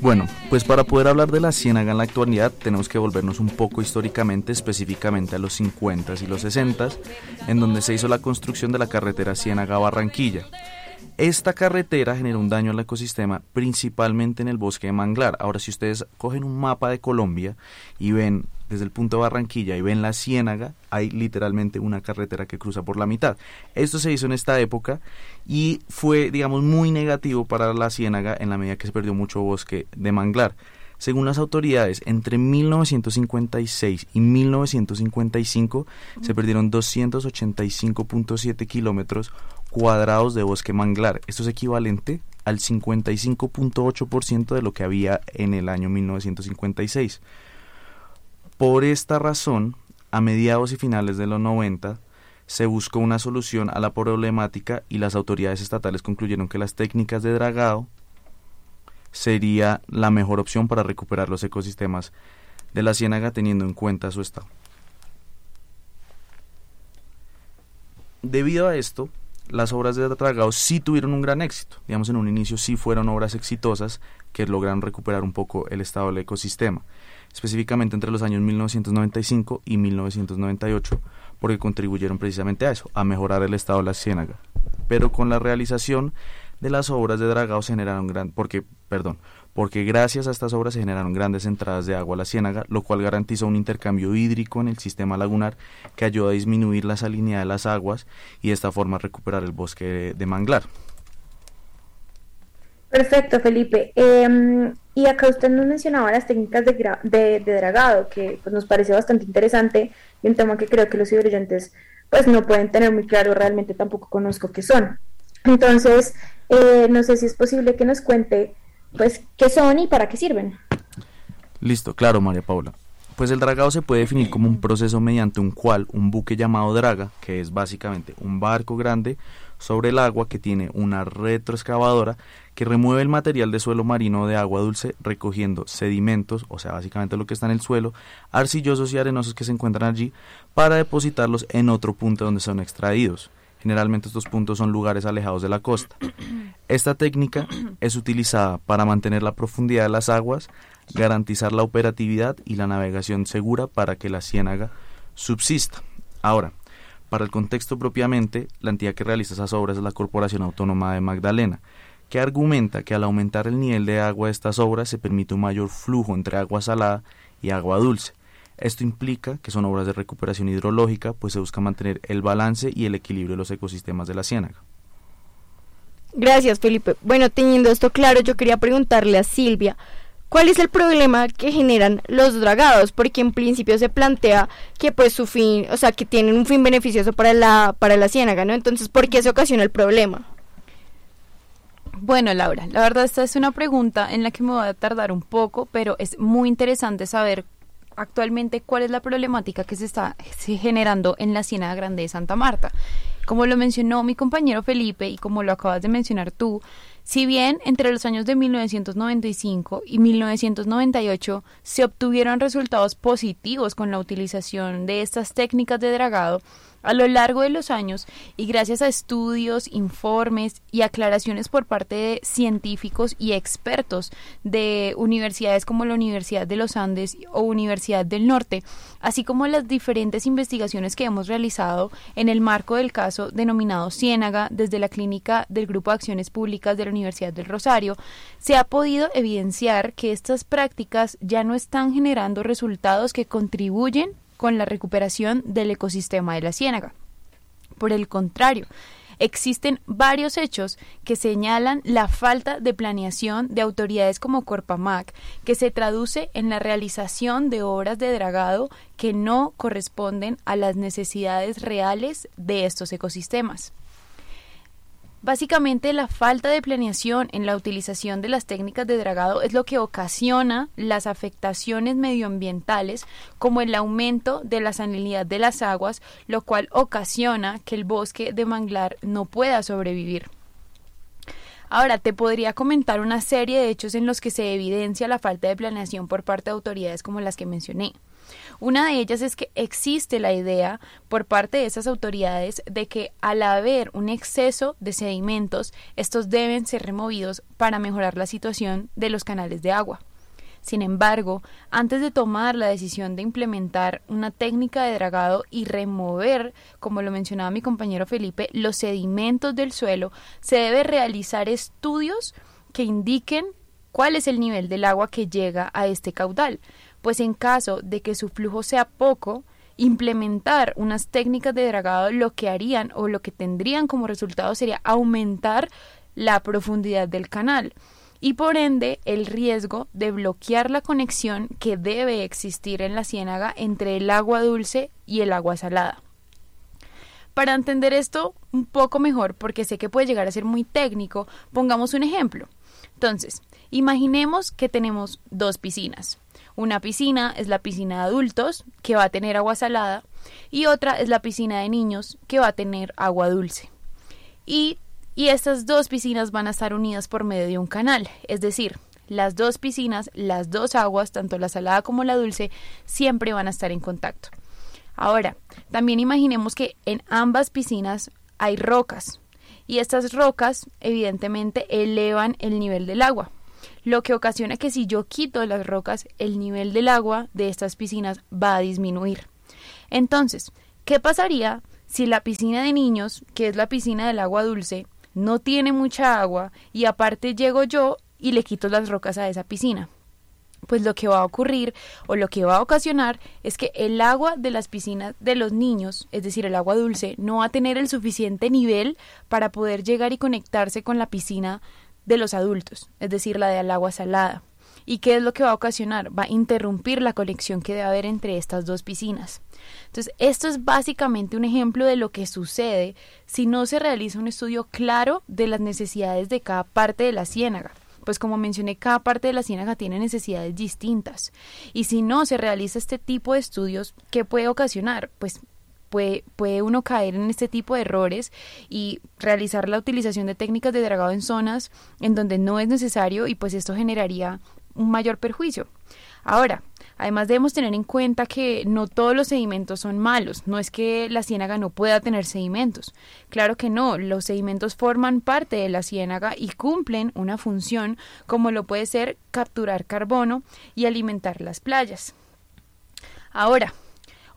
Bueno, pues para poder hablar de la ciénaga en la actualidad tenemos que volvernos un poco históricamente, específicamente a los 50s y los 60s, en donde se hizo la construcción de la carretera Ciénaga-Barranquilla. Esta carretera generó un daño al ecosistema, principalmente en el bosque de manglar. Ahora, si ustedes cogen un mapa de Colombia y ven desde el punto de Barranquilla y ven la ciénaga, hay literalmente una carretera que cruza por la mitad. Esto se hizo en esta época y fue, digamos, muy negativo para la ciénaga en la medida que se perdió mucho bosque de manglar. Según las autoridades, entre 1956 y 1955 se perdieron 285.7 kilómetros cuadrados de bosque manglar. Esto es equivalente al 55.8% de lo que había en el año 1956. Por esta razón, a mediados y finales de los 90, se buscó una solución a la problemática y las autoridades estatales concluyeron que las técnicas de dragado sería la mejor opción para recuperar los ecosistemas de la ciénaga teniendo en cuenta su estado. Debido a esto, las obras de dragado sí tuvieron un gran éxito. Digamos, en un inicio sí fueron obras exitosas que lograron recuperar un poco el estado del ecosistema, específicamente entre los años 1995 y 1998, porque contribuyeron precisamente a eso, a mejorar el estado de la ciénaga. Pero con la realización de las obras de dragado se generaron gran, porque, perdón, porque gracias a estas obras se generaron grandes entradas de agua a la ciénaga, lo cual garantiza un intercambio hídrico en el sistema lagunar que ayuda a disminuir la salinidad de las aguas y de esta forma recuperar el bosque de manglar. Perfecto, Felipe. Em, y acá usted nos mencionaba las técnicas de, de, dragado, que pues, nos parece bastante interesante y un tema que creo que los ciberoyentes pues no pueden tener muy claro, realmente tampoco conozco qué son. Entonces, eh, no sé si es posible que nos cuente pues qué son y para qué sirven. Listo, claro, María Paula. Pues el dragado se puede definir como un proceso mediante un cual un buque llamado draga, que es básicamente un barco grande sobre el agua que tiene una retroexcavadora que remueve el material de suelo marino de agua dulce recogiendo sedimentos, o sea, básicamente lo que está en el suelo, arcillosos y arenosos que se encuentran allí, para depositarlos en otro punto donde son extraídos. Generalmente estos puntos son lugares alejados de la costa. [COUGHS] Esta técnica es utilizada para mantener la profundidad de las aguas, garantizar la operatividad y la navegación segura para que la ciénaga subsista. Ahora, para el contexto propiamente, la entidad que realiza esas obras es la Corporación Autónoma de Magdalena, que argumenta que al aumentar el nivel de agua de estas obras se permite un mayor flujo entre agua salada y agua dulce. Esto implica que son obras de recuperación hidrológica, pues se busca mantener el balance y el equilibrio de los ecosistemas de la ciénaga. Gracias, Felipe. Bueno, teniendo esto claro, yo quería preguntarle a Silvia, ¿Cuál es el problema que generan los dragados? Porque en principio se plantea que pues su fin, o sea, que tienen un fin beneficioso para la para la ciénaga, ¿no? Entonces, ¿por qué se ocasiona el problema? Bueno, Laura, la verdad esta es una pregunta en la que me voy a tardar un poco, pero es muy interesante saber actualmente cuál es la problemática que se está generando en la Ciénaga Grande de Santa Marta. Como lo mencionó mi compañero Felipe y como lo acabas de mencionar tú, si bien entre los años de 1995 y 1998 se obtuvieron resultados positivos con la utilización de estas técnicas de dragado, a lo largo de los años y gracias a estudios, informes y aclaraciones por parte de científicos y expertos de universidades como la Universidad de los Andes o Universidad del Norte, así como las diferentes investigaciones que hemos realizado en el marco del caso denominado Ciénaga desde la clínica del Grupo de Acciones Públicas de la Universidad del Rosario, se ha podido evidenciar que estas prácticas ya no están generando resultados que contribuyen con la recuperación del ecosistema de la ciénaga. Por el contrario, existen varios hechos que señalan la falta de planeación de autoridades como Corpamac, que se traduce en la realización de obras de dragado que no corresponden a las necesidades reales de estos ecosistemas. Básicamente la falta de planeación en la utilización de las técnicas de dragado es lo que ocasiona las afectaciones medioambientales como el aumento de la salinidad de las aguas, lo cual ocasiona que el bosque de manglar no pueda sobrevivir. Ahora, te podría comentar una serie de hechos en los que se evidencia la falta de planeación por parte de autoridades como las que mencioné. Una de ellas es que existe la idea por parte de esas autoridades de que al haber un exceso de sedimentos, estos deben ser removidos para mejorar la situación de los canales de agua. Sin embargo, antes de tomar la decisión de implementar una técnica de dragado y remover, como lo mencionaba mi compañero Felipe, los sedimentos del suelo, se debe realizar estudios que indiquen cuál es el nivel del agua que llega a este caudal, pues en caso de que su flujo sea poco, implementar unas técnicas de dragado lo que harían o lo que tendrían como resultado sería aumentar la profundidad del canal y por ende el riesgo de bloquear la conexión que debe existir en la ciénaga entre el agua dulce y el agua salada. Para entender esto un poco mejor, porque sé que puede llegar a ser muy técnico, pongamos un ejemplo. Entonces, imaginemos que tenemos dos piscinas. Una piscina es la piscina de adultos, que va a tener agua salada, y otra es la piscina de niños, que va a tener agua dulce. Y, y estas dos piscinas van a estar unidas por medio de un canal, es decir, las dos piscinas, las dos aguas, tanto la salada como la dulce, siempre van a estar en contacto. Ahora, también imaginemos que en ambas piscinas hay rocas y estas rocas evidentemente elevan el nivel del agua lo que ocasiona que si yo quito las rocas, el nivel del agua de estas piscinas va a disminuir. Entonces, ¿qué pasaría si la piscina de niños, que es la piscina del agua dulce, no tiene mucha agua y aparte llego yo y le quito las rocas a esa piscina pues lo que va a ocurrir o lo que va a ocasionar es que el agua de las piscinas de los niños, es decir, el agua dulce, no va a tener el suficiente nivel para poder llegar y conectarse con la piscina de los adultos, es decir, la del agua salada. ¿Y qué es lo que va a ocasionar? Va a interrumpir la conexión que debe haber entre estas dos piscinas. Entonces, esto es básicamente un ejemplo de lo que sucede si no se realiza un estudio claro de las necesidades de cada parte de la ciénaga pues como mencioné, cada parte de la ciénaga tiene necesidades distintas. Y si no se realiza este tipo de estudios, ¿qué puede ocasionar? Pues Puede, puede, uno caer en este tipo de errores y realizar la utilización de técnicas de dragado en zonas en donde no es necesario y pues esto generaría un mayor perjuicio. Ahora, Además debemos tener en cuenta que no todos los sedimentos son malos, no es que la ciénaga no pueda tener sedimentos. Claro que no, los sedimentos forman parte de la ciénaga y cumplen una función como lo puede ser capturar carbono y alimentar las playas. Ahora,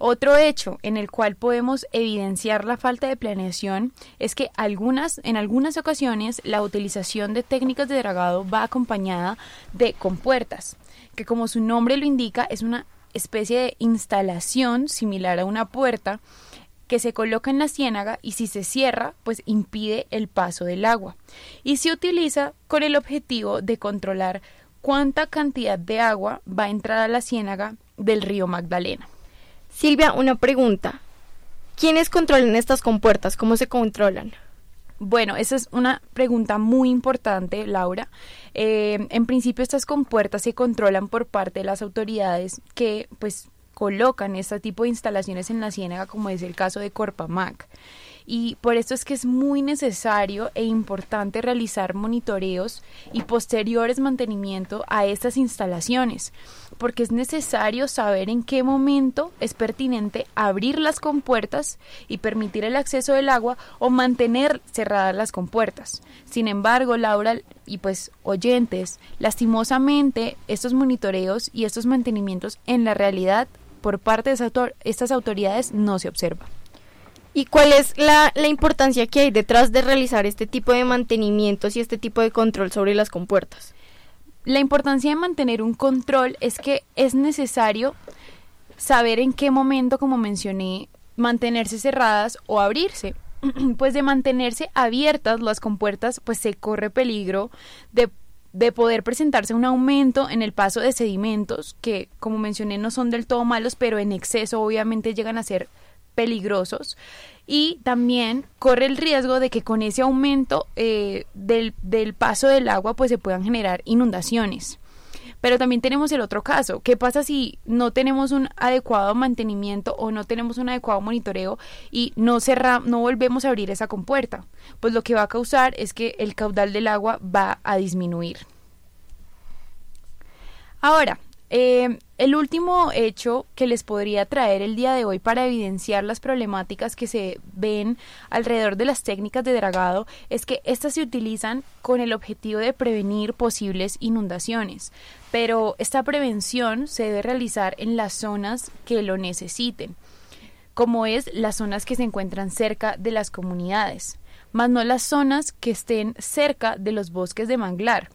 otro hecho en el cual podemos evidenciar la falta de planeación es que algunas, en algunas ocasiones la utilización de técnicas de dragado va acompañada de compuertas que como su nombre lo indica es una especie de instalación similar a una puerta que se coloca en la ciénaga y si se cierra, pues impide el paso del agua. Y se utiliza con el objetivo de controlar cuánta cantidad de agua va a entrar a la ciénaga del río Magdalena. Silvia, una pregunta. ¿Quiénes controlan estas compuertas? ¿Cómo se controlan? Bueno, esa es una pregunta muy importante, Laura. Eh, en principio, estas compuertas se controlan por parte de las autoridades que, pues, colocan este tipo de instalaciones en la ciénaga, como es el caso de Corpamac y por esto es que es muy necesario e importante realizar monitoreos y posteriores mantenimiento a estas instalaciones, porque es necesario saber en qué momento es pertinente abrir las compuertas y permitir el acceso del agua o mantener cerradas las compuertas. Sin embargo, Laura y pues oyentes, lastimosamente estos monitoreos y estos mantenimientos en la realidad por parte de estas autoridades no se observan. ¿Y cuál es la, importancia que hay detrás de realizar este tipo de mantenimientos y este tipo de control sobre las compuertas? La importancia de mantener un control es que es necesario saber en qué momento, como mencioné, mantenerse cerradas o abrirse. [CLEARS THROAT] pues de mantenerse abiertas las compuertas, pues se corre peligro de, de poder presentarse un aumento en el paso de sedimentos, que como mencioné no son del todo malos, pero en exceso obviamente llegan a ser peligrosos y también corre el riesgo de que con ese aumento eh, del, del paso del agua pues se puedan generar inundaciones. Pero también tenemos el otro caso. ¿Qué pasa si no tenemos un adecuado mantenimiento o no tenemos un adecuado monitoreo y no cerra, no volvemos a abrir esa compuerta? Pues lo que va a causar es que el caudal del agua va a disminuir. Ahora, eh, el último hecho que les podría traer el día de hoy para evidenciar las problemáticas que se ven alrededor de las técnicas de dragado es que estas se utilizan con el objetivo de prevenir posibles inundaciones, pero esta prevención se debe realizar en las zonas que lo necesiten, como es las zonas que se encuentran cerca de las comunidades, más no las zonas que estén cerca de los bosques de manglar,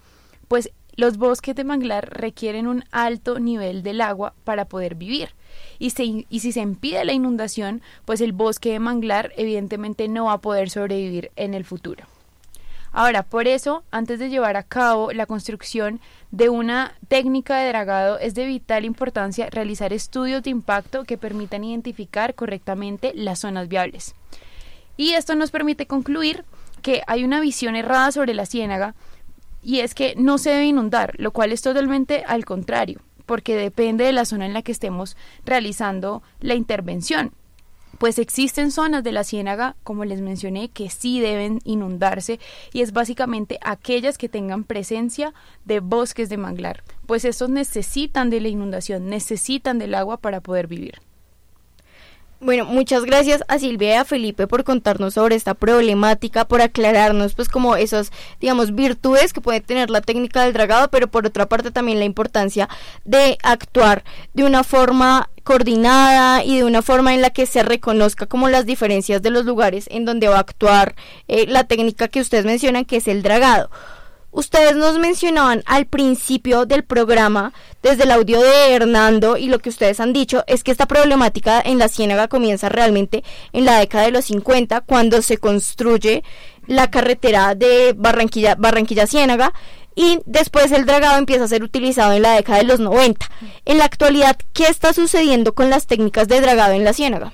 pues los bosques de manglar requieren un alto nivel del agua para poder vivir. Y, si se impide la inundación, pues el bosque de manglar evidentemente no va a poder sobrevivir en el futuro. Ahora, por eso, antes de llevar a cabo la construcción de una técnica de dragado, es de vital importancia realizar estudios de impacto que permitan identificar correctamente las zonas viables. Y esto nos permite concluir que hay una visión errada sobre la ciénaga y es que no se debe inundar, lo cual es totalmente al contrario, porque depende de la zona en la que estemos realizando la intervención. Pues existen zonas de la ciénaga, como les mencioné, que sí deben inundarse y es básicamente aquellas que tengan presencia de bosques de manglar, pues estos necesitan de la inundación, necesitan del agua para poder vivir. Bueno, muchas gracias a Silvia y a Felipe por contarnos sobre esta problemática, por aclararnos pues como esas, digamos, virtudes que puede tener la técnica del dragado, pero por otra parte también la importancia de actuar de una forma coordinada y de una forma en la que se reconozca como las diferencias de los lugares en donde va a actuar eh, la técnica que ustedes mencionan, que es el dragado. Ustedes nos mencionaban al principio del programa, desde el audio de Hernando y lo que ustedes han dicho, es que esta problemática en la Ciénaga comienza realmente en la década de los 50, cuando se construye la carretera de Barranquilla, Barranquilla Ciénaga, y después el dragado empieza a ser utilizado en la década de los 90. En la actualidad, ¿qué está sucediendo con las técnicas de dragado en la Ciénaga?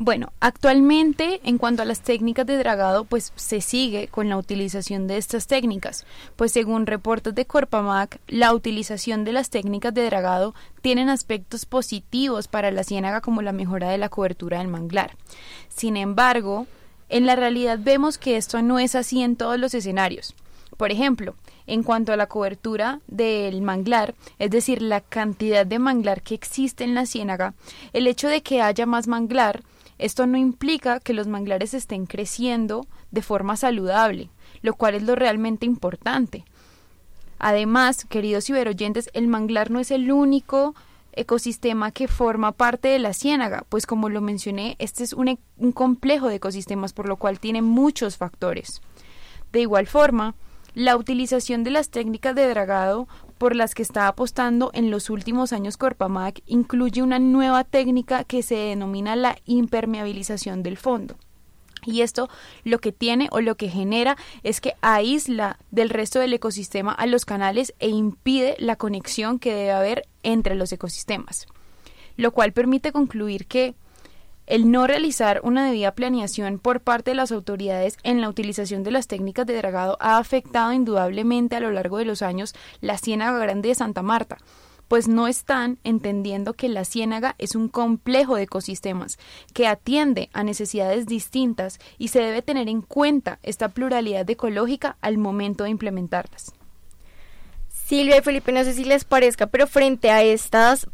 Bueno, actualmente en cuanto a las técnicas de dragado, pues se sigue con la utilización de estas técnicas, pues según reportes de Corpamac, la utilización de las técnicas de dragado tienen aspectos positivos para la ciénaga como la mejora de la cobertura del manglar. Sin embargo, en la realidad vemos que esto no es así en todos los escenarios. Por ejemplo, en cuanto a la cobertura del manglar, es decir, la cantidad de manglar que existe en la ciénaga, el hecho de que haya más manglar esto no implica que los manglares estén creciendo de forma saludable, lo cual es lo realmente importante. Además, queridos ciberoyentes, el manglar no es el único ecosistema que forma parte de la ciénaga, pues como lo mencioné, este es un, e-, un complejo de ecosistemas, por lo cual tiene muchos factores. De igual forma, la utilización de las técnicas de dragado por las que está apostando en los últimos años Corpamac incluye una nueva técnica que se denomina la impermeabilización del fondo. Y esto lo que tiene o lo que genera es que aísla del resto del ecosistema a los canales e impide la conexión que debe haber entre los ecosistemas. Lo cual permite concluir que el no realizar una debida planeación por parte de las autoridades en la utilización de las técnicas de dragado ha afectado indudablemente a lo largo de los años la Ciénaga Grande de Santa Marta, pues no están entendiendo que la ciénaga es un complejo de ecosistemas que atiende a necesidades distintas y se debe tener en cuenta esta pluralidad ecológica al momento de implementarlas. Silvia y Felipe, no sé si les parezca, pero frente a estas,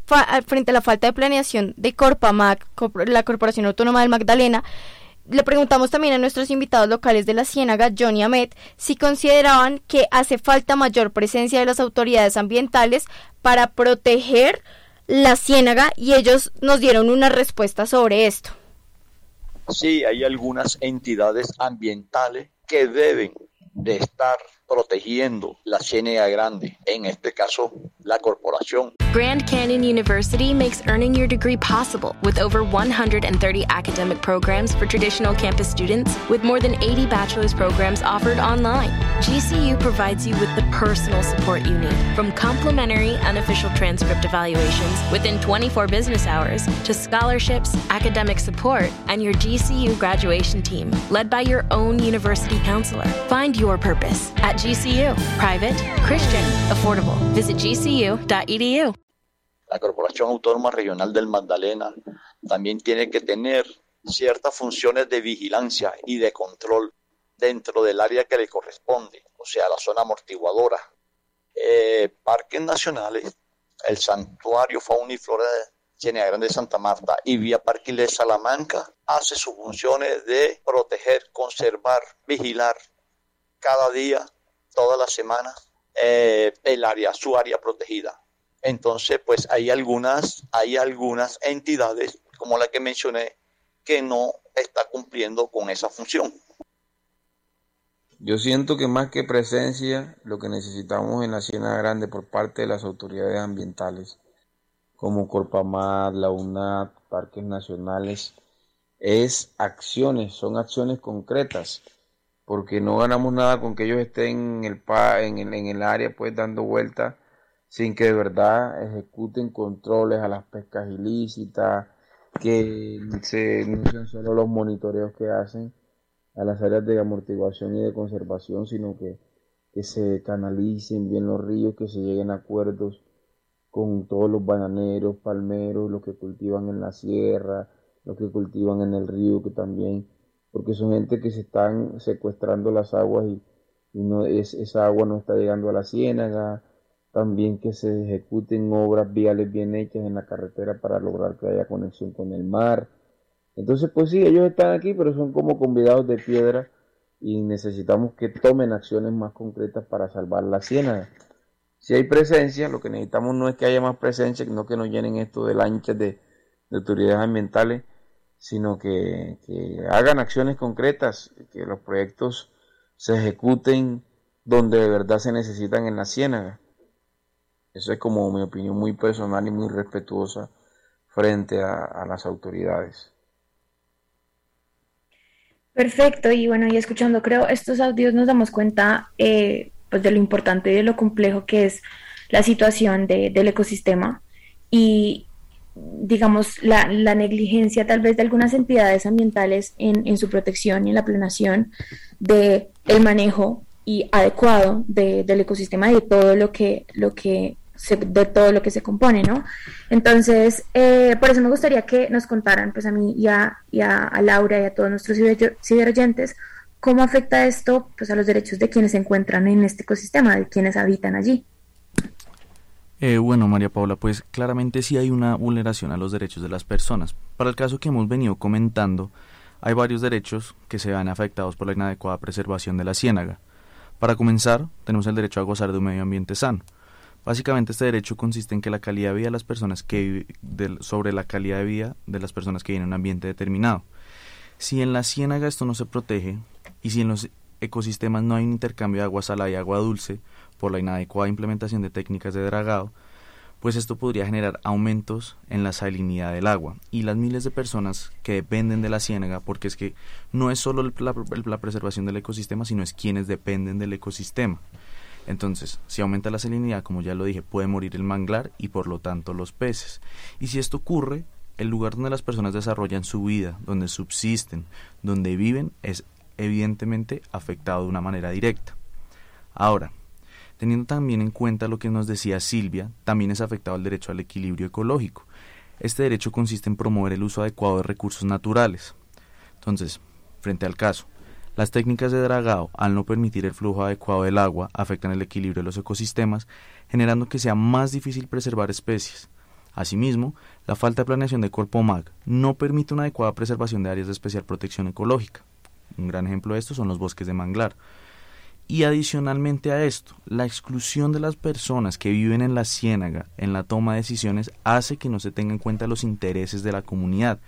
frente a la falta de planeación de Corpamac, la Corporación Autónoma del Magdalena, le preguntamos también a nuestros invitados locales de la Ciénaga, Johnny Amet, si consideraban que hace falta mayor presencia de las autoridades ambientales para proteger la Ciénaga y ellos nos dieron una respuesta sobre esto. Sí, hay algunas entidades ambientales que deben de estar protegiendo la CNA grande, en este caso la corporación. Grand Canyon University makes earning your degree possible with over 130 academic programs for traditional campus students with more than 80 bachelor's programs offered online. GCU provides you with the personal support you need, from complimentary unofficial transcript evaluations within 24 business hours to scholarships, academic support, and your GCU graduation team led by your own university counselor. Find your purpose at GCU. Private, Christian, affordable. Visit gcu.edu. La Corporación Autónoma Regional del Magdalena también tiene que tener ciertas funciones de vigilancia y de control dentro del área que le corresponde, o sea, la zona amortiguadora. Eh, parques nacionales, el Santuario Fauna y Flora de Grande de Santa Marta y Vía Parque de Salamanca hace sus funciones de proteger, conservar, vigilar cada día todas las semanas eh, el área, su área protegida. Entonces, pues hay algunas, hay algunas entidades, como la que mencioné, que no está cumpliendo con esa función. Yo siento que más que presencia, lo que necesitamos en la Ciénaga Grande por parte de las autoridades ambientales, como Corpamar, la UNAT, parques nacionales, es acciones, son acciones concretas porque no ganamos nada con que ellos estén en el, en en el área pues dando vueltas sin que de verdad ejecuten controles a las pescas ilícitas, que se, no sean solo los monitoreos que hacen a las áreas de amortiguación y de conservación, sino que, que se canalicen bien los ríos, que se lleguen a acuerdos con todos los bananeros, palmeros, los que cultivan en la sierra, los que cultivan en el río, que también porque son gente que se están secuestrando las aguas y, no es, esa agua no está llegando a la ciénaga, también que se ejecuten obras viales bien hechas en la carretera para lograr que haya conexión con el mar. Entonces, pues sí, ellos están aquí, pero son como convidados de piedra y necesitamos que tomen acciones más concretas para salvar la ciénaga. Si hay presencia, lo que necesitamos no es que haya más presencia, sino que nos llenen esto de lanchas de, de autoridades ambientales, sino que, que hagan acciones concretas, que los proyectos se ejecuten donde de verdad se necesitan en la ciénaga. Eso es como mi opinión muy personal y muy respetuosa frente a, las autoridades. Perfecto, y bueno, y escuchando, creo, estos audios nos damos cuenta eh, pues de lo importante y de lo complejo que es la situación de, del ecosistema y, digamos, la, la, negligencia tal vez de algunas entidades ambientales en, en su protección y en la planeación de manejo y adecuado de, del ecosistema y de todo lo que, lo que se, de todo lo que se compone, ¿no? Entonces, eh, por eso me gustaría que nos contaran, pues a mí y a, y a, Laura y a todos nuestros ciberoyentes, cómo afecta esto pues, a los derechos de quienes se encuentran en este ecosistema, de quienes habitan allí. Eh, bueno, María Paula, pues claramente sí hay una vulneración a los derechos de las personas. Para el caso que hemos venido comentando, hay varios derechos que se ven afectados por la inadecuada preservación de la ciénaga. Para comenzar, tenemos el derecho a gozar de un medio ambiente sano. Básicamente este derecho consiste en que la calidad de vida de las personas que sobre la calidad de vida de las personas que viven en un ambiente determinado. Si en la ciénaga esto no se protege y si en los ecosistemas no hay un intercambio de agua salada y agua dulce por la inadecuada implementación de técnicas de dragado, pues esto podría generar aumentos en la salinidad del agua y las miles de personas que dependen de la ciénaga, porque es que no es solo la, la preservación del ecosistema, sino es quienes dependen del ecosistema. Entonces, si aumenta la salinidad, como ya lo dije, puede morir el manglar y por lo tanto los peces. Y si esto ocurre, el lugar donde las personas desarrollan su vida, donde subsisten, donde viven, es evidentemente afectado de una manera directa. Ahora, teniendo también en cuenta lo que nos decía Silvia, también es afectado el derecho al equilibrio ecológico. Este derecho consiste en promover el uso adecuado de recursos naturales. Entonces, frente al caso, las técnicas de dragado, al no permitir el flujo adecuado del agua, afectan el equilibrio de los ecosistemas, generando que sea más difícil preservar especies. Asimismo, la falta de planeación de cuerpo MAG no permite una adecuada preservación de áreas de especial protección ecológica. Un gran ejemplo de esto son los bosques de manglar. Y adicionalmente a esto, la exclusión de las personas que viven en la ciénaga en la toma de decisiones hace que no se tengan en cuenta los intereses de la comunidad.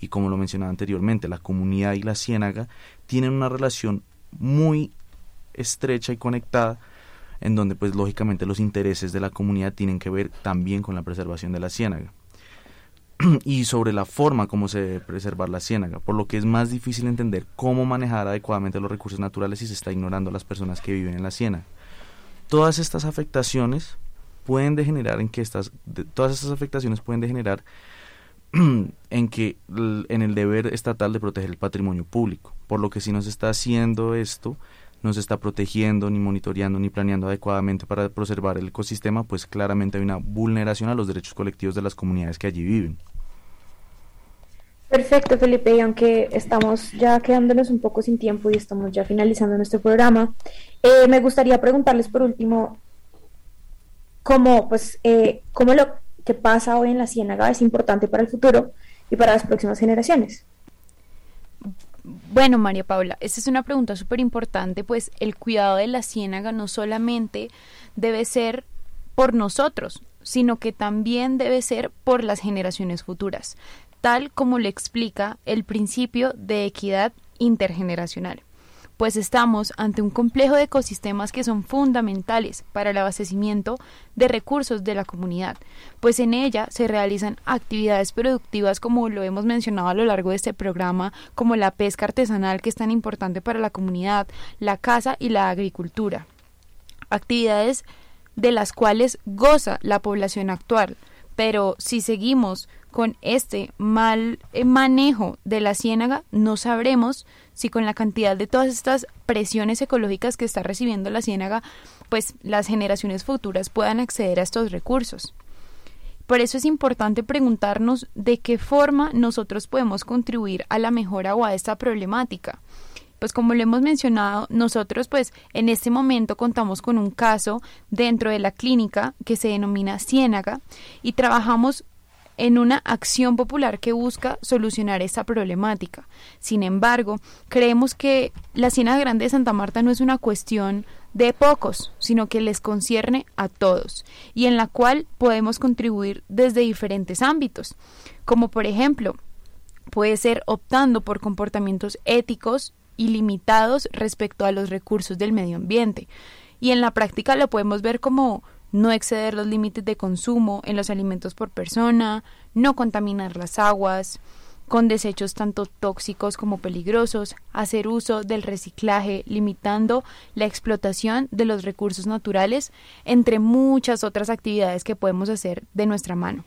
Y como lo mencionaba anteriormente, la comunidad y la ciénaga tienen una relación muy estrecha y conectada en donde pues lógicamente los intereses de la comunidad tienen que ver también con la preservación de la ciénaga [CLEARS THROAT] y sobre la forma como se debe preservar la ciénaga, por lo que es más difícil entender cómo manejar adecuadamente los recursos naturales si se está ignorando a las personas que viven en la ciénaga. Todas estas afectaciones pueden degenerar en que estas todas estas afectaciones pueden degenerar [CLEARS THROAT] en que en el deber estatal de proteger el patrimonio público, por lo que si no se está haciendo esto, no se está protegiendo, ni monitoreando, ni planeando adecuadamente para preservar el ecosistema, pues claramente hay una vulneración a los derechos colectivos de las comunidades que allí viven. Perfecto, Felipe, y aunque estamos ya quedándonos un poco sin tiempo y estamos ya finalizando nuestro programa, eh, me gustaría preguntarles por último cómo, pues, eh, cómo lo que pasa hoy en la Ciénaga es importante para el futuro y para las próximas generaciones. Bueno, María Paula, esta es una pregunta súper importante, pues el cuidado de la ciénaga no solamente debe ser por nosotros, sino que también debe ser por las generaciones futuras, tal como le explica el principio de equidad intergeneracional pues estamos ante un complejo de ecosistemas que son fundamentales para el abastecimiento de recursos de la comunidad, pues en ella se realizan actividades productivas como lo hemos mencionado a lo largo de este programa, como la pesca artesanal que es tan importante para la comunidad, la caza y la agricultura. Actividades de las cuales goza la población actual, pero si seguimos con este mal eh, manejo de la ciénaga, no sabremos si con la cantidad de todas estas presiones ecológicas que está recibiendo la ciénaga, pues las generaciones futuras puedan acceder a estos recursos. Por eso es importante preguntarnos de qué forma nosotros podemos contribuir a la mejora o a esta problemática. Pues como lo hemos mencionado, nosotros pues en este momento contamos con un caso dentro de la clínica que se denomina Ciénaga y trabajamos en una acción popular que busca solucionar esta problemática. Sin embargo, creemos que la Ciénaga Grande de Santa Marta no es una cuestión de pocos, sino que les concierne a todos y en la cual podemos contribuir desde diferentes ámbitos, como por ejemplo, puede ser optando por comportamientos éticos y limitados respecto a los recursos del medio ambiente. Y en la práctica lo podemos ver como no exceder los límites de consumo en los alimentos por persona, no contaminar las aguas, con desechos tanto tóxicos como peligrosos, hacer uso del reciclaje, limitando la explotación de los recursos naturales, entre muchas otras actividades que podemos hacer de nuestra mano.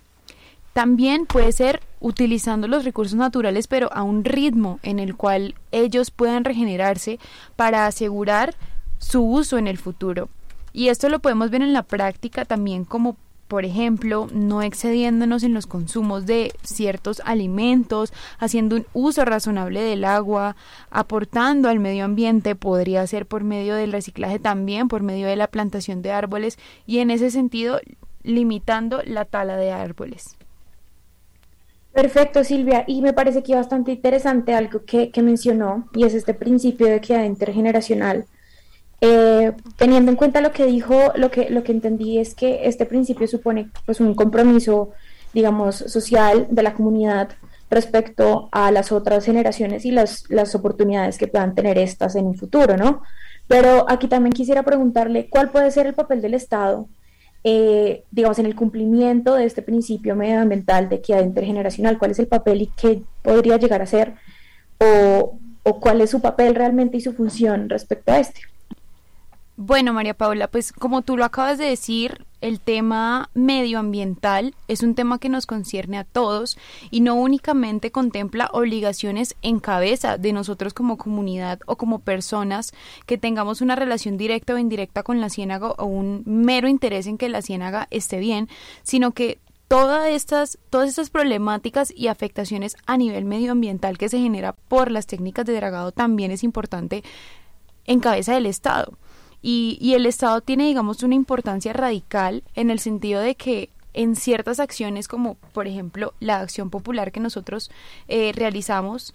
También puede ser utilizando los recursos naturales pero a un ritmo en el cual ellos puedan regenerarse para asegurar su uso en el futuro. Y esto lo podemos ver en la práctica también como por ejemplo, no excediéndonos en los consumos de ciertos alimentos, haciendo un uso razonable del agua, aportando al medio ambiente, podría ser por medio del reciclaje también, por medio de la plantación de árboles y en ese sentido limitando la tala de árboles. Perfecto, Silvia. Y me parece que bastante interesante algo que, que mencionó, y es este principio de equidad intergeneracional. Eh, teniendo en cuenta lo que dijo, lo que, lo que entendí es que este principio supone pues, un compromiso, digamos, social de la comunidad respecto a las otras generaciones y las, las oportunidades que puedan tener estas en un futuro, ¿no? Pero aquí también quisiera preguntarle cuál puede ser el papel del Estado eh, digamos, en el cumplimiento de este principio medioambiental de equidad intergeneracional, cuál es el papel y qué podría llegar a ser o, o cuál es su papel realmente y su función respecto a este. Bueno, María Paula, pues como tú lo acabas de decir, el tema medioambiental es un tema que nos concierne a todos y no únicamente contempla obligaciones en cabeza de nosotros como comunidad o como personas que tengamos una relación directa o indirecta con la ciénaga o un mero interés en que la ciénaga esté bien, sino que todas estas, todas estas problemáticas y afectaciones a nivel medioambiental que se genera por las técnicas de dragado también es importante en cabeza del Estado. Y, el Estado tiene, digamos, una importancia radical en el sentido de que en ciertas acciones como por ejemplo la acción popular que nosotros eh, realizamos,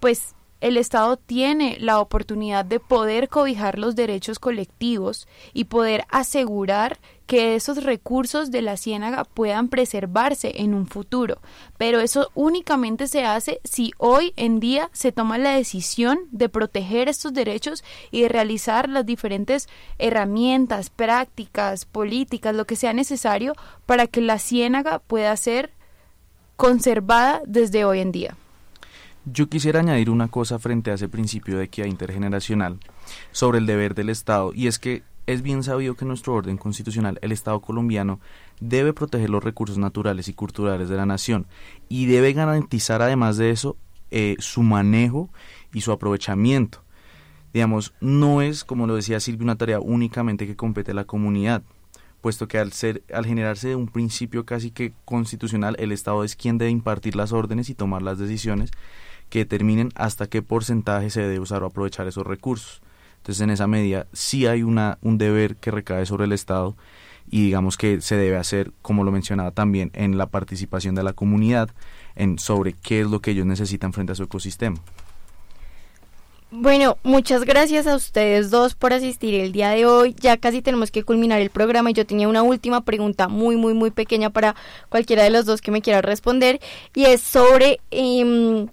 pues el Estado tiene la oportunidad de poder cobijar los derechos colectivos y poder asegurar que esos recursos de la ciénaga puedan preservarse en un futuro. Pero eso únicamente se hace si hoy en día se toma la decisión de proteger estos derechos y de realizar las diferentes herramientas, prácticas, políticas, lo que sea necesario para que la ciénaga pueda ser conservada desde hoy en día. Yo quisiera añadir una cosa frente a ese principio de equidad intergeneracional sobre el deber del Estado, y es que es bien sabido que nuestro orden constitucional el Estado colombiano debe proteger los recursos naturales y culturales de la nación y debe garantizar además de eso eh, su manejo y su aprovechamiento. Digamos, no es, como lo decía Silvia, una tarea únicamente que compete a la comunidad, puesto que al ser, al generarse de un principio casi que constitucional, el Estado es quien debe impartir las órdenes y tomar las decisiones que determinen hasta qué porcentaje se debe usar o aprovechar esos recursos. Entonces, en esa medida, sí hay una, un deber que recae sobre el Estado y digamos que se debe hacer, como lo mencionaba también, en la participación de la comunidad en sobre qué es lo que ellos necesitan frente a su ecosistema. Bueno, muchas gracias a ustedes dos por asistir el día de hoy. Ya casi tenemos que culminar el programa y yo tenía una última pregunta muy, muy, muy pequeña para cualquiera de los dos que me quiera responder y es sobre... Eh,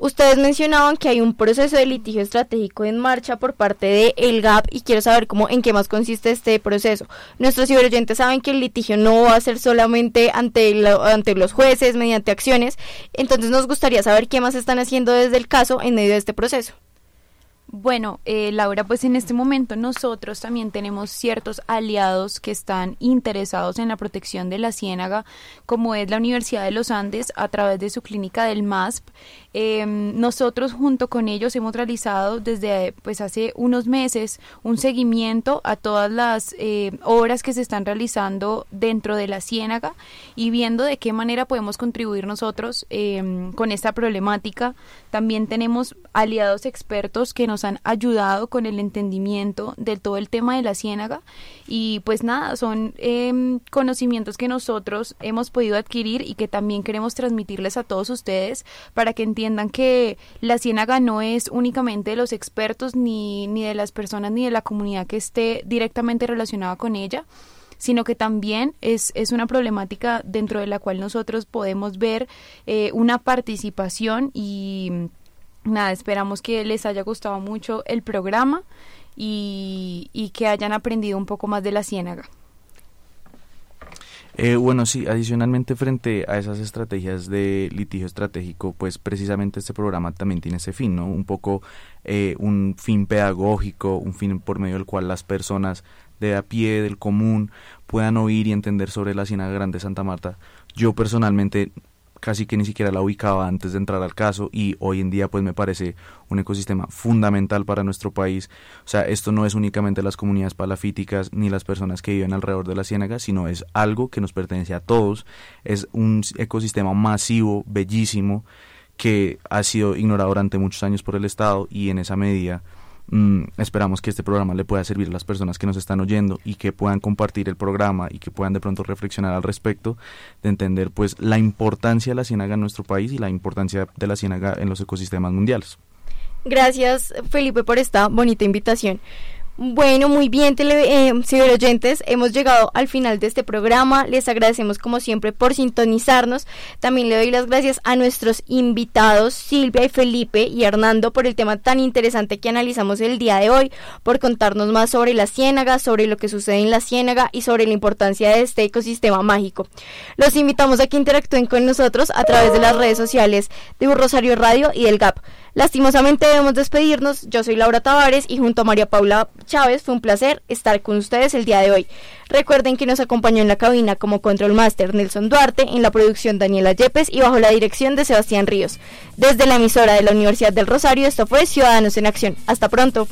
Ustedes mencionaban que hay un proceso de litigio estratégico en marcha por parte de el GAP y quiero saber cómo en qué más consiste este proceso. Nuestros ciberoyentes saben que el litigio no va a ser solamente ante, ante los jueces mediante acciones, entonces nos gustaría saber qué más están haciendo desde el caso en medio de este proceso. Bueno, eh, Laura, pues en este momento nosotros también tenemos ciertos aliados que están interesados en la protección de la ciénaga, como es la Universidad de los Andes a través de su clínica del MASP. Em, nosotros junto con ellos hemos realizado desde pues hace unos meses un seguimiento a todas las eh, obras que se están realizando dentro de la ciénaga y viendo de qué manera podemos contribuir nosotros em, con esta problemática. También tenemos aliados expertos que nos han ayudado con el entendimiento de todo el tema de la ciénaga. Y pues nada, son em, conocimientos que nosotros hemos podido adquirir y que también queremos transmitirles a todos ustedes para que entiendan que la ciénaga no es únicamente de los expertos ni, ni de las personas ni de la comunidad que esté directamente relacionada con ella, sino que también es, es una problemática dentro de la cual nosotros podemos ver eh, una participación y nada, esperamos que les haya gustado mucho el programa y, y que hayan aprendido un poco más de la ciénaga. Eh, bueno, sí, adicionalmente frente a esas estrategias de litigio estratégico, pues precisamente este programa también tiene ese fin, ¿no? Un poco eh, un fin pedagógico, un fin por medio del cual las personas de a pie, del común, puedan oír y entender sobre la Ciénaga Grande de Santa Marta. Yo personalmente casi que ni siquiera la ubicaba antes de entrar al caso y hoy en día pues me parece un ecosistema fundamental para nuestro país. O sea, esto no es únicamente las comunidades palafíticas ni las personas que viven alrededor de la ciénaga, sino es algo que nos pertenece a todos. Es un ecosistema masivo, bellísimo, que ha sido ignorado durante muchos años por el Estado y en esa medida Mm, esperamos que este programa le pueda servir a las personas que nos están oyendo y que puedan compartir el programa y que puedan de pronto reflexionar al respecto de entender pues la importancia de la ciénaga en nuestro país y la importancia de la ciénaga en los ecosistemas mundiales. Gracias Felipe por esta bonita invitación. Bueno, muy bien, tele, eh, hemos llegado al final de este programa. Les agradecemos como siempre por sintonizarnos. También le doy las gracias a nuestros invitados Silvia y Felipe y Hernando por el tema tan interesante que analizamos el día de hoy, por contarnos más sobre la ciénaga, sobre lo que sucede en la ciénaga y sobre la importancia de este ecosistema mágico. Los invitamos a que interactúen con nosotros a través de las redes sociales de Rosario Radio y del GAP. Lastimosamente debemos despedirnos. Yo soy Laura Tavares y junto a María Paula Chávez fue un placer estar con ustedes el día de hoy. Recuerden que nos acompañó en la cabina como Control Master Nelson Duarte, en la producción Daniela Yepes y bajo la dirección de Sebastián Ríos. Desde la emisora de la Universidad del Rosario, esto fue Ciudadanos en Acción. Hasta pronto.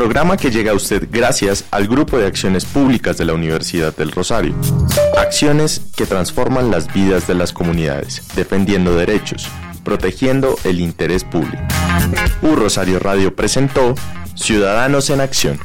Programa que llega a usted gracias al Grupo de Acciones Públicas de la Universidad del Rosario. Acciones que transforman las vidas de las comunidades, defendiendo derechos, protegiendo el interés público. Un Rosario Radio presentó Ciudadanos en Acción.